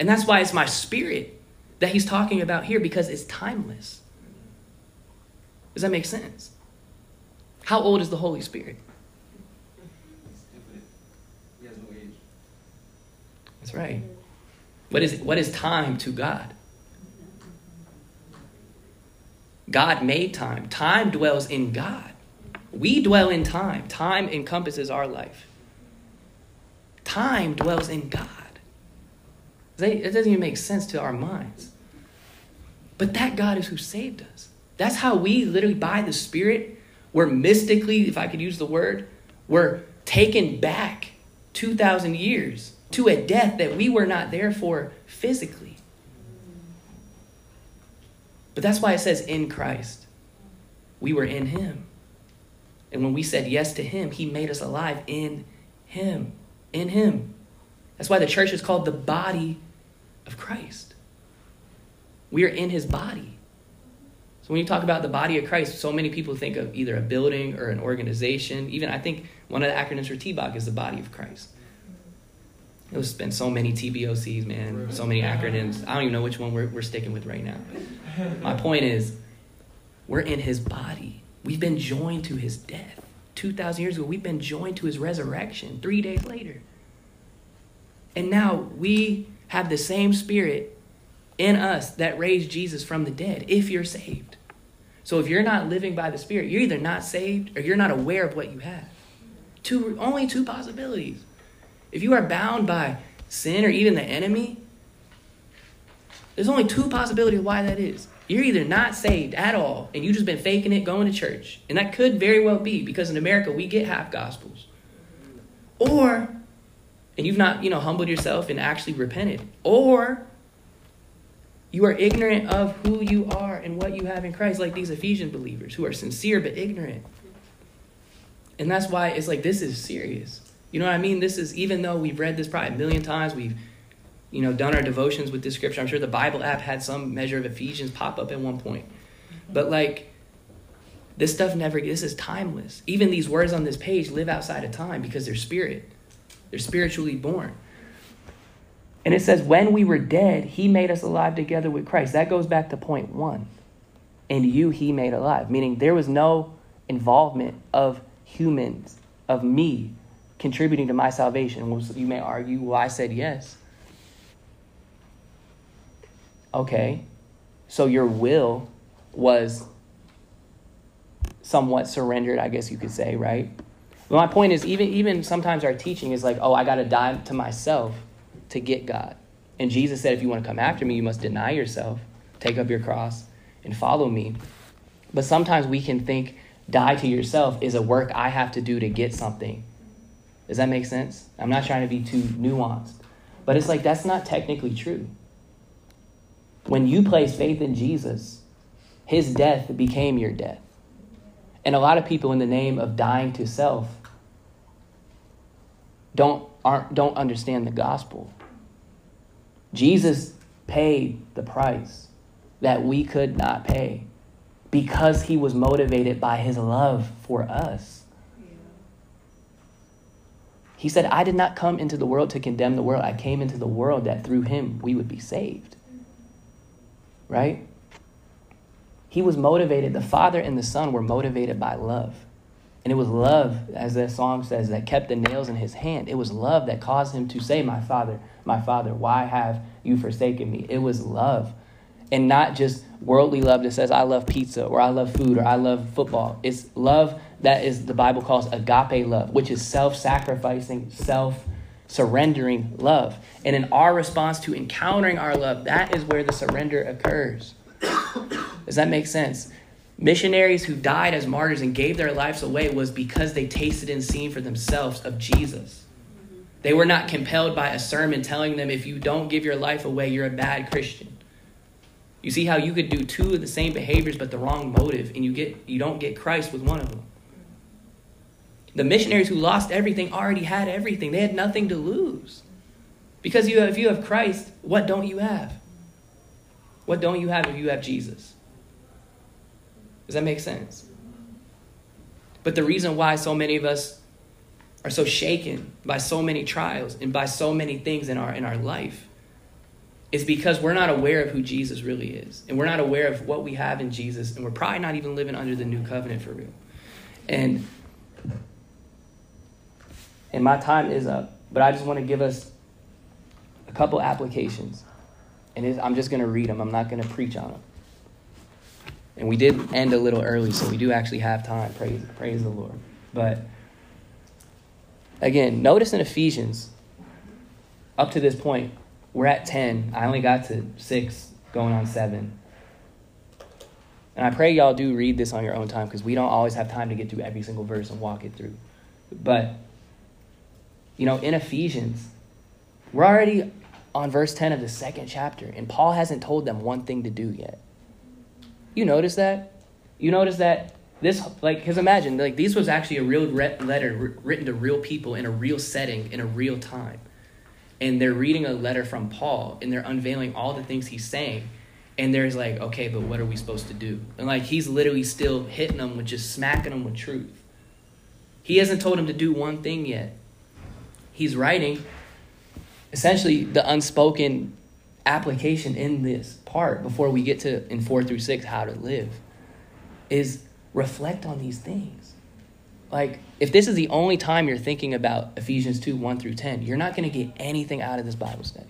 And that's why it's my spirit that he's talking about here because it's timeless. Does that make sense? How old is the Holy Spirit? That's right. What is, what is time to God? God made time. Time dwells in God. We dwell in time. Time encompasses our life. Time dwells in God. It doesn't even make sense to our minds. But that God is who saved us. That's how we literally, by the Spirit, we're mystically, if I could use the word, we're taken back 2,000 years to a death that we were not there for physically. But that's why it says in Christ. We were in Him. And when we said yes to Him, He made us alive in Him. In Him. That's why the church is called the body of Christ. We are in His body. So when you talk about the body of Christ, so many people think of either a building or an organization. Even I think one of the acronyms for TBOC is the body of Christ. There's been so many TBOCs, man, so many acronyms. I don't even know which one we're, we're sticking with right now. My point is, we're in his body. We've been joined to his death. 2,000 years ago, we've been joined to his resurrection three days later. And now we have the same spirit in us that raised Jesus from the dead, if you're saved. So if you're not living by the Spirit, you're either not saved or you're not aware of what you have. Two, only two possibilities. If you are bound by sin or even the enemy, there's only two possibilities why that is. You're either not saved at all and you've just been faking it going to church. And that could very well be because in America we get half gospels. Or and you've not, you know, humbled yourself and actually repented. Or you are ignorant of who you are and what you have in Christ, like these Ephesian believers who are sincere but ignorant. And that's why it's like this is serious. You know what I mean? This is even though we've read this probably a million times, we've you know done our devotions with this scripture. I'm sure the Bible app had some measure of Ephesians pop up at one point. But like this stuff never this is timeless. Even these words on this page live outside of time because they're spirit. They're spiritually born. And it says, when we were dead, he made us alive together with Christ. That goes back to point one. And you, he made alive, meaning there was no involvement of humans, of me, contributing to my salvation. You may argue, well, I said yes. Okay, so your will was somewhat surrendered, I guess you could say, right? But my point is, even, even sometimes our teaching is like, oh, I got to die to myself to get God. And Jesus said, if you want to come after me, you must deny yourself, take up your cross, and follow me. But sometimes we can think die to yourself is a work I have to do to get something. Does that make sense? I'm not trying to be too nuanced. But it's like that's not technically true. When you place faith in Jesus, his death became your death. And a lot of people, in the name of dying to self, don't, aren't, don't understand the gospel. Jesus paid the price that we could not pay because he was motivated by his love for us. He said, I did not come into the world to condemn the world. I came into the world that through him we would be saved. Right? He was motivated, the Father and the Son were motivated by love. And it was love, as that song says, that kept the nails in his hand. It was love that caused him to say, My Father, my Father, why have you forsaken me? It was love. And not just worldly love that says, I love pizza or I love food or I love football. It's love that is the Bible calls agape love, which is self sacrificing, self surrendering love. And in our response to encountering our love, that is where the surrender occurs. Does that make sense? Missionaries who died as martyrs and gave their lives away was because they tasted and seen for themselves of Jesus. They were not compelled by a sermon telling them if you don't give your life away, you're a bad Christian. You see how you could do two of the same behaviors but the wrong motive and you get you don't get Christ with one of them. The missionaries who lost everything already had everything. They had nothing to lose. Because you if you have Christ, what don't you have? What don't you have if you have Jesus? Does that make sense? But the reason why so many of us are so shaken by so many trials and by so many things in our in our life is because we're not aware of who Jesus really is. And we're not aware of what we have in Jesus and we're probably not even living under the new covenant for real. And and my time is up, but I just want to give us a couple applications. And I'm just going to read them, I'm not going to preach on them. And we did end a little early, so we do actually have time. Praise, praise the Lord. But again, notice in Ephesians, up to this point, we're at 10. I only got to 6, going on 7. And I pray y'all do read this on your own time because we don't always have time to get through every single verse and walk it through. But, you know, in Ephesians, we're already on verse 10 of the second chapter, and Paul hasn't told them one thing to do yet. You notice that? You notice that this, like, because imagine, like, these was actually a real re- letter written to real people in a real setting, in a real time. And they're reading a letter from Paul, and they're unveiling all the things he's saying. And there's like, okay, but what are we supposed to do? And like, he's literally still hitting them with just smacking them with truth. He hasn't told them to do one thing yet. He's writing essentially the unspoken application in this part before we get to in 4 through 6 how to live is reflect on these things. Like if this is the only time you're thinking about ephesians 2 1 through 10 you're not going to get anything out of this bible study.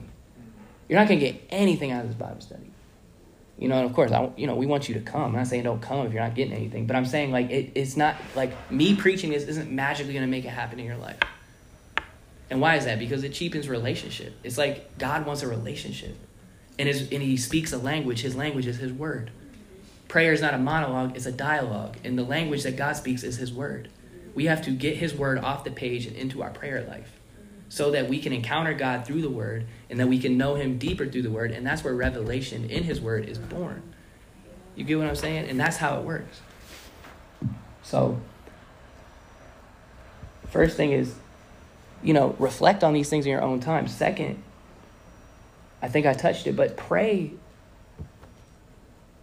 You're not going to get anything out of this bible study. You know and of course I, you know we want you to come. I'm not saying don't come if you're not getting anything but i'm saying like it, it's not like me preaching this isn't magically going to make it happen in your life and why is that? Because it cheapens relationship. It's like God wants a relationship. And, his, and he speaks a language. His language is his word. Prayer is not a monologue, it's a dialogue. And the language that God speaks is his word. We have to get his word off the page and into our prayer life so that we can encounter God through the word and that we can know him deeper through the word. And that's where revelation in his word is born. You get what I'm saying? And that's how it works. So, first thing is you know, reflect on these things in your own time. Second, I think I touched it, but pray.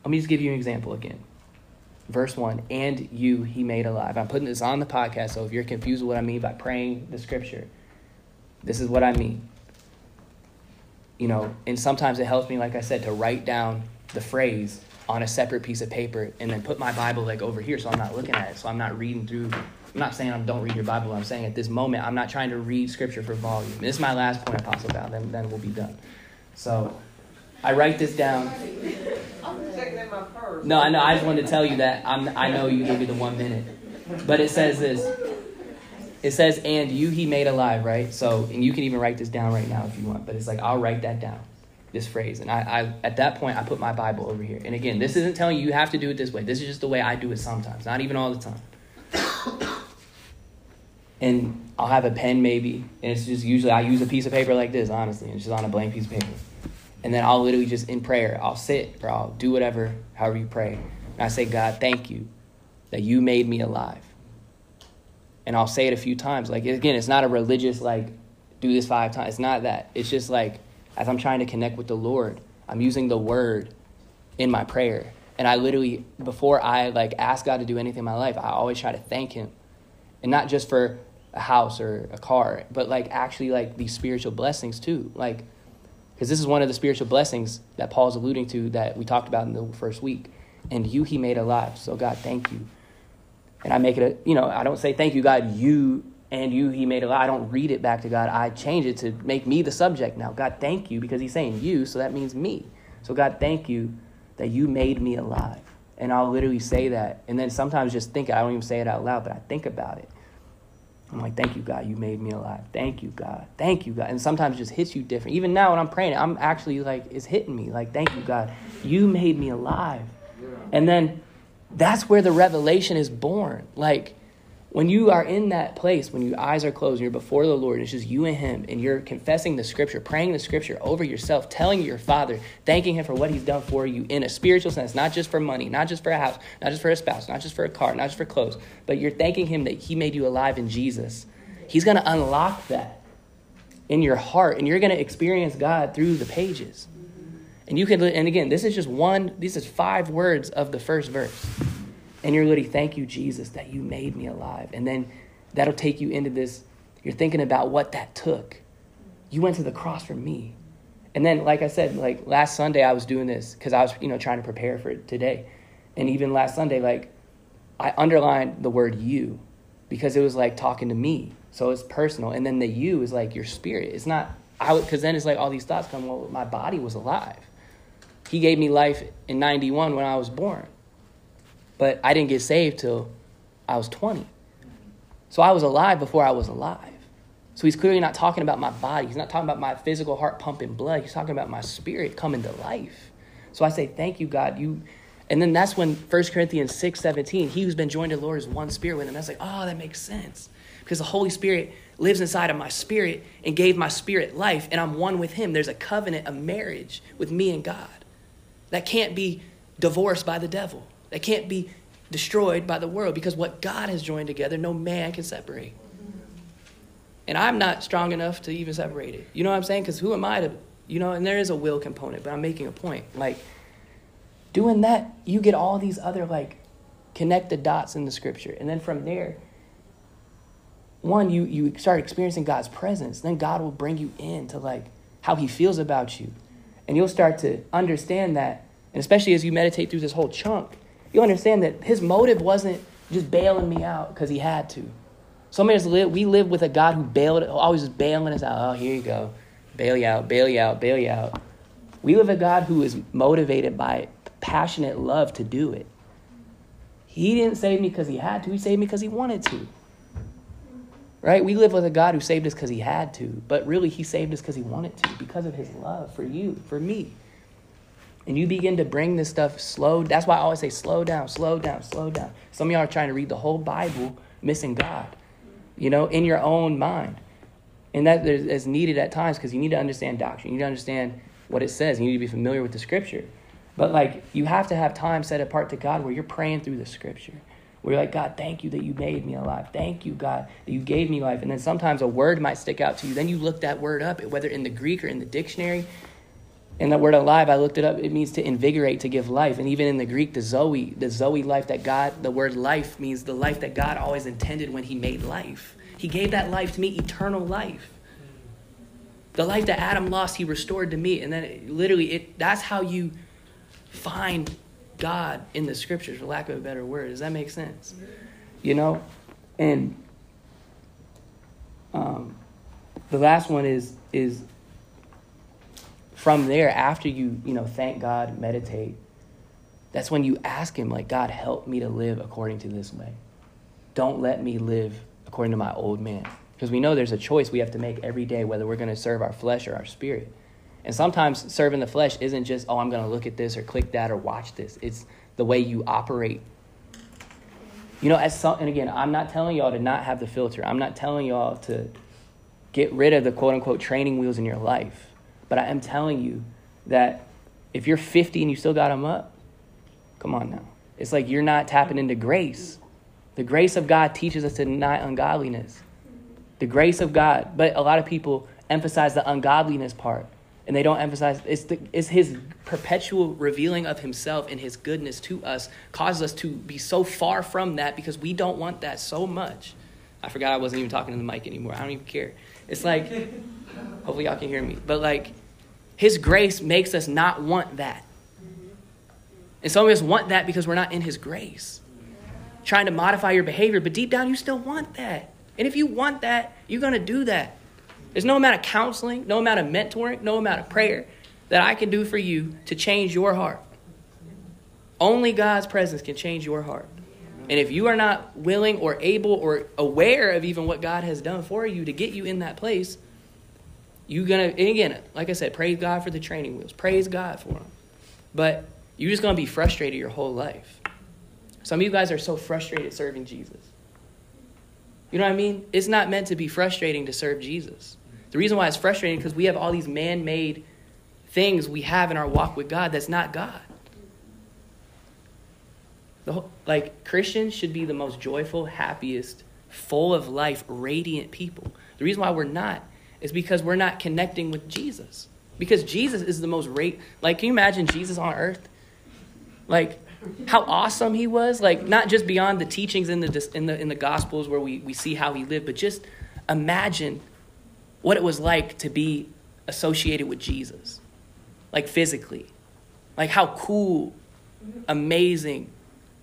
Let me just give you an example again. Verse 1 And you he made alive. I'm putting this on the podcast, so if you're confused with what I mean by praying the scripture, this is what I mean. You know, and sometimes it helps me, like I said, to write down the phrase on a separate piece of paper and then put my Bible like over here so I'm not looking at it, so I'm not reading through I'm not saying I don't read your Bible. I'm saying at this moment, I'm not trying to read Scripture for volume. This is my last point, Apostle Val. Then, then we'll be done. So I write this down. No, I know. I just wanted to tell you that I'm, I know you give me the one minute. But it says this. It says, and you he made alive, right? So, and you can even write this down right now if you want. But it's like, I'll write that down, this phrase. And I, I at that point, I put my Bible over here. And again, this isn't telling you you have to do it this way. This is just the way I do it sometimes, not even all the time and I'll have a pen maybe, and it's just usually I use a piece of paper like this, honestly, and it's just on a blank piece of paper. And then I'll literally just in prayer, I'll sit or I'll do whatever, however you pray. And I say, God, thank you that you made me alive. And I'll say it a few times. Like, again, it's not a religious, like, do this five times. It's not that. It's just like, as I'm trying to connect with the Lord, I'm using the word in my prayer. And I literally, before I, like, ask God to do anything in my life, I always try to thank Him. And not just for a house or a car, but like actually like these spiritual blessings too. Like, because this is one of the spiritual blessings that Paul's alluding to that we talked about in the first week. And you he made alive. So God, thank you. And I make it a, you know, I don't say thank you, God, you and you he made alive. I don't read it back to God. I change it to make me the subject now. God, thank you, because he's saying you, so that means me. So God, thank you that you made me alive. And I'll literally say that. And then sometimes just think, I don't even say it out loud, but I think about it. I'm like, thank you, God, you made me alive. Thank you, God. Thank you, God. And sometimes it just hits you different. Even now when I'm praying, I'm actually like, it's hitting me. Like, thank you, God. You made me alive. And then that's where the revelation is born. Like, when you are in that place, when your eyes are closed and you're before the Lord, and it's just you and Him, and you're confessing the scripture, praying the scripture over yourself, telling your Father, thanking Him for what He's done for you in a spiritual sense, not just for money, not just for a house, not just for a spouse, not just for a car, not just for clothes, but you're thanking Him that He made you alive in Jesus. He's going to unlock that in your heart, and you're going to experience God through the pages. And you can, and again, this is just one, this is five words of the first verse. And you're literally, thank you, Jesus, that you made me alive. And then that'll take you into this, you're thinking about what that took. You went to the cross for me. And then, like I said, like last Sunday, I was doing this because I was, you know, trying to prepare for today. And even last Sunday, like, I underlined the word you because it was like talking to me. So it's personal. And then the you is like your spirit. It's not I because then it's like all these thoughts come. Well, my body was alive. He gave me life in '91 when I was born, but I didn't get saved till I was 20. So I was alive before I was alive. So he's clearly not talking about my body. He's not talking about my physical heart pumping blood. He's talking about my spirit coming to life. So I say, thank you, God. You, and then that's when 1 Corinthians 6, 17, he who's been joined to the Lord is one spirit with him. That's like, oh, that makes sense. Because the Holy Spirit lives inside of my spirit and gave my spirit life, and I'm one with him. There's a covenant, a marriage with me and God. That can't be divorced by the devil. That can't be destroyed by the world because what God has joined together, no man can separate. And I'm not strong enough to even separate it. You know what I'm saying? Because who am I to, you know, and there is a will component, but I'm making a point. Like, doing that, you get all these other, like, connect the dots in the scripture. And then from there, one, you, you start experiencing God's presence. Then God will bring you into, like, how he feels about you. And you'll start to understand that. And especially as you meditate through this whole chunk, you understand that his motive wasn't just bailing me out because he had to. Some of us live, we live with a God who bailed, always just bailing us out. Oh, here you go. Bail you out, bail you out, bail you out. We live a God who is motivated by passionate love to do it. He didn't save me because he had to, he saved me because he wanted to. Right? We live with a God who saved us because he had to, but really he saved us because he wanted to, because of his love for you, for me and you begin to bring this stuff slow that's why i always say slow down slow down slow down. Some of y'all are trying to read the whole bible missing god you know in your own mind. And that is needed at times because you need to understand doctrine. You need to understand what it says. You need to be familiar with the scripture. But like you have to have time set apart to god where you're praying through the scripture. Where you're like god thank you that you made me alive. Thank you god that you gave me life. And then sometimes a word might stick out to you. Then you look that word up whether in the greek or in the dictionary and that word alive, I looked it up, it means to invigorate, to give life. And even in the Greek, the Zoe, the Zoe life that God, the word life means the life that God always intended when He made life. He gave that life to me, eternal life. The life that Adam lost, He restored to me. And then it, literally, it, that's how you find God in the scriptures, for lack of a better word. Does that make sense? You know? And um, the last one is is from there, after you, you know, thank God, meditate, that's when you ask Him, like, God, help me to live according to this way. Don't let me live according to my old man. Because we know there's a choice we have to make every day whether we're going to serve our flesh or our spirit. And sometimes serving the flesh isn't just, oh, I'm going to look at this or click that or watch this. It's the way you operate. You know, as some, and again, I'm not telling y'all to not have the filter. I'm not telling y'all to get rid of the quote unquote training wheels in your life. But I am telling you that if you're 50 and you still got them up, come on now. It's like you're not tapping into grace. The grace of God teaches us to deny ungodliness. The grace of God. But a lot of people emphasize the ungodliness part and they don't emphasize it's, the, it's his perpetual revealing of himself and his goodness to us causes us to be so far from that because we don't want that so much i forgot i wasn't even talking to the mic anymore i don't even care it's like hopefully y'all can hear me but like his grace makes us not want that. And some of us want that because we're not in His grace. Trying to modify your behavior, but deep down you still want that. And if you want that, you're going to do that. There's no amount of counseling, no amount of mentoring, no amount of prayer that I can do for you to change your heart. Only God's presence can change your heart. And if you are not willing or able or aware of even what God has done for you to get you in that place, you gonna and again, like I said, praise God for the training wheels. Praise God for them. But you're just gonna be frustrated your whole life. Some of you guys are so frustrated serving Jesus. You know what I mean? It's not meant to be frustrating to serve Jesus. The reason why it's frustrating because we have all these man-made things we have in our walk with God that's not God. The whole, like Christians should be the most joyful, happiest, full of life, radiant people. The reason why we're not is because we're not connecting with Jesus. Because Jesus is the most rate. Like, can you imagine Jesus on earth? Like, how awesome he was. Like, not just beyond the teachings in the in the in the Gospels where we we see how he lived, but just imagine what it was like to be associated with Jesus, like physically, like how cool, amazing,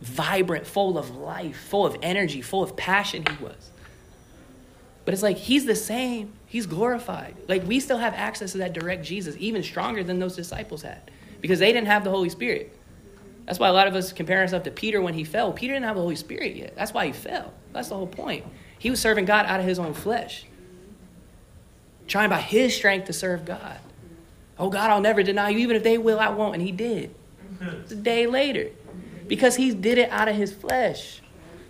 vibrant, full of life, full of energy, full of passion he was. But it's like he's the same. He's glorified. Like we still have access to that direct Jesus, even stronger than those disciples had, because they didn't have the Holy Spirit. That's why a lot of us compare ourselves to Peter when he fell. Peter didn't have the Holy Spirit yet. That's why he fell. That's the whole point. He was serving God out of his own flesh, trying by his strength to serve God. Oh, God, I'll never deny you. Even if they will, I won't. And he did. It's a day later because he did it out of his flesh.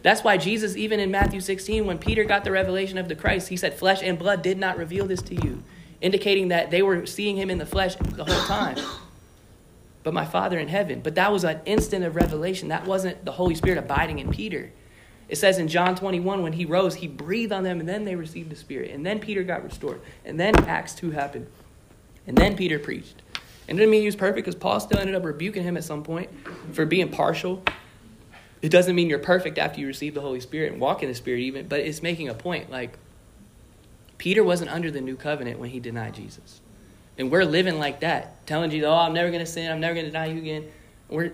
That's why Jesus, even in Matthew 16, when Peter got the revelation of the Christ, he said, Flesh and blood did not reveal this to you, indicating that they were seeing him in the flesh the whole time. But my Father in heaven. But that was an instant of revelation. That wasn't the Holy Spirit abiding in Peter. It says in John 21, when he rose, he breathed on them, and then they received the Spirit. And then Peter got restored. And then Acts 2 happened. And then Peter preached. And it didn't mean he was perfect because Paul still ended up rebuking him at some point for being partial it doesn't mean you're perfect after you receive the Holy Spirit and walk in the Spirit, even, but it's making a point. Like, Peter wasn't under the new covenant when he denied Jesus. And we're living like that, telling Jesus, oh, I'm never going to sin, I'm never going to deny you again. We're,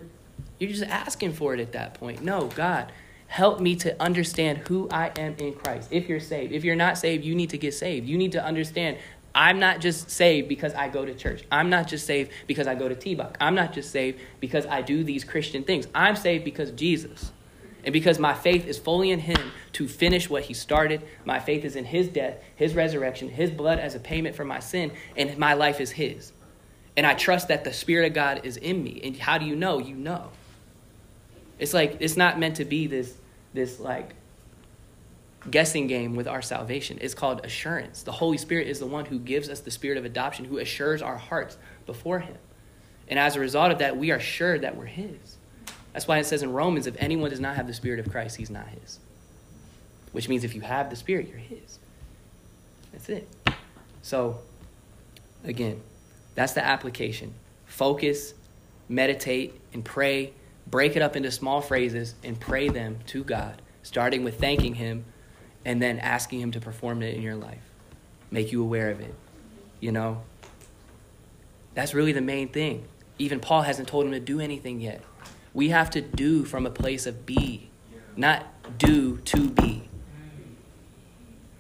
you're just asking for it at that point. No, God, help me to understand who I am in Christ. If you're saved, if you're not saved, you need to get saved. You need to understand I'm not just saved because I go to church. I'm not just saved because I go to TBOC. I'm not just saved because I do these Christian things. I'm saved because Jesus. And because my faith is fully in him to finish what he started. My faith is in his death, his resurrection, his blood as a payment for my sin, and my life is his. And I trust that the Spirit of God is in me. And how do you know? You know. It's like it's not meant to be this this like guessing game with our salvation. It's called assurance. The Holy Spirit is the one who gives us the spirit of adoption, who assures our hearts before Him. And as a result of that, we are sure that we're His. That's why it says in Romans if anyone does not have the Spirit of Christ, he's not His. Which means if you have the Spirit, you're His. That's it. So, again, that's the application. Focus, meditate, and pray. Break it up into small phrases and pray them to God, starting with thanking Him and then asking Him to perform it in your life, make you aware of it. You know? That's really the main thing. Even Paul hasn't told him to do anything yet. We have to do from a place of be, not do to be.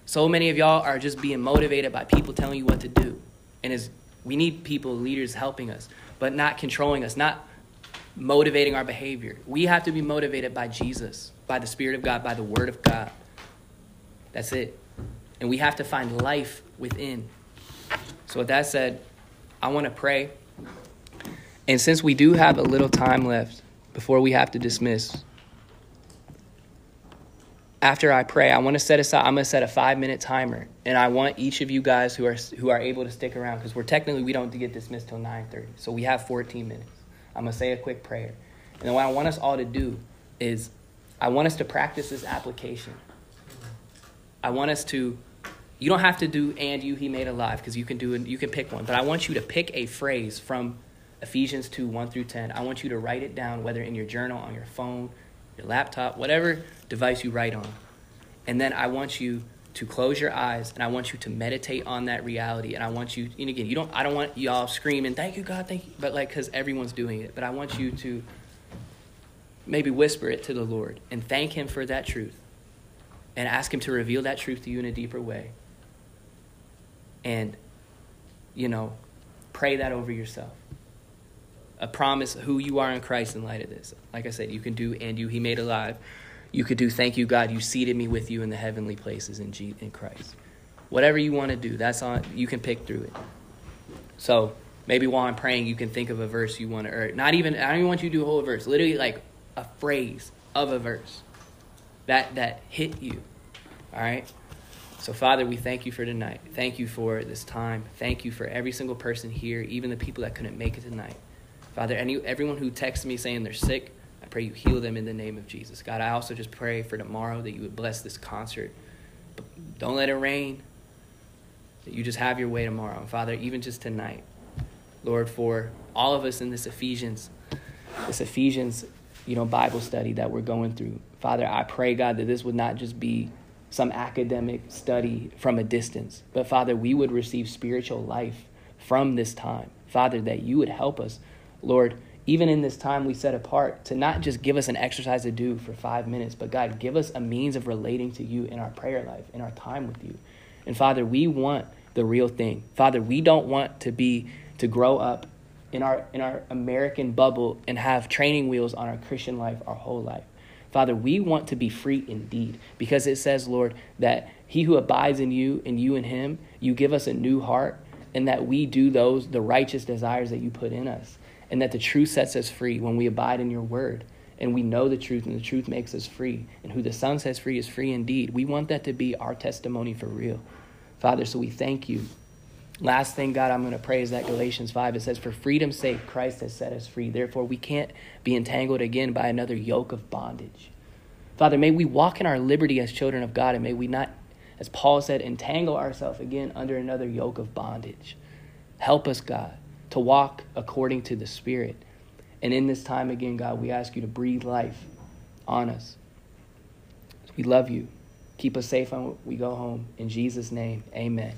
So many of y'all are just being motivated by people telling you what to do. And is we need people, leaders helping us, but not controlling us, not motivating our behavior. We have to be motivated by Jesus, by the Spirit of God, by the Word of God. That's it. And we have to find life within. So, with that said, I want to pray. And since we do have a little time left before we have to dismiss, after I pray, I want to set aside, I'm going to set a five minute timer. And I want each of you guys who are, who are able to stick around, because we're technically, we don't get dismissed till 9.30. So we have 14 minutes. I'm going to say a quick prayer. And what I want us all to do is, I want us to practice this application. I want us to you don't have to do and you he made alive because you can do you can pick one but i want you to pick a phrase from ephesians 2 1 through 10 i want you to write it down whether in your journal on your phone your laptop whatever device you write on. And then i want you to close your eyes and i want you to meditate on that reality and i want you and again you don't i don't want y'all screaming thank you god thank you but like because everyone's doing it but i want you to maybe whisper it to the lord and thank him for that truth and ask Him to reveal that truth to you in a deeper way. And, you know, pray that over yourself. A promise who you are in Christ in light of this. Like I said, you can do and you He made alive. You could do thank you God, you seated me with you in the heavenly places in G- in Christ. Whatever you want to do, that's on you can pick through it. So, maybe while I'm praying, you can think of a verse you want to or not even I don't even want you to do a whole verse. Literally like a phrase of a verse that that hit you. All right? So, Father, we thank you for tonight. Thank you for this time. Thank you for every single person here, even the people that couldn't make it tonight. Father, any, everyone who texts me saying they're sick, I pray you heal them in the name of Jesus. God, I also just pray for tomorrow that you would bless this concert. But don't let it rain. That you just have your way tomorrow. And Father, even just tonight, Lord, for all of us in this Ephesians, this Ephesians, you know, Bible study that we're going through. Father, I pray, God, that this would not just be some academic study from a distance, but Father, we would receive spiritual life from this time. Father, that you would help us, Lord, even in this time we set apart, to not just give us an exercise to do for five minutes, but God, give us a means of relating to you in our prayer life, in our time with you. And Father, we want the real thing. Father, we don't want to be to grow up in our in our American bubble and have training wheels on our Christian life our whole life. Father, we want to be free indeed because it says, Lord, that he who abides in you and you in him, you give us a new heart and that we do those the righteous desires that you put in us and that the truth sets us free when we abide in your word and we know the truth and the truth makes us free and who the son sets free is free indeed. We want that to be our testimony for real. Father so we thank you last thing god i'm going to pray is that galatians 5 it says for freedom's sake christ has set us free therefore we can't be entangled again by another yoke of bondage father may we walk in our liberty as children of god and may we not as paul said entangle ourselves again under another yoke of bondage help us god to walk according to the spirit and in this time again, God, we ask you to breathe life on us. We love you. Keep us safe when we go home. In Jesus' name, amen.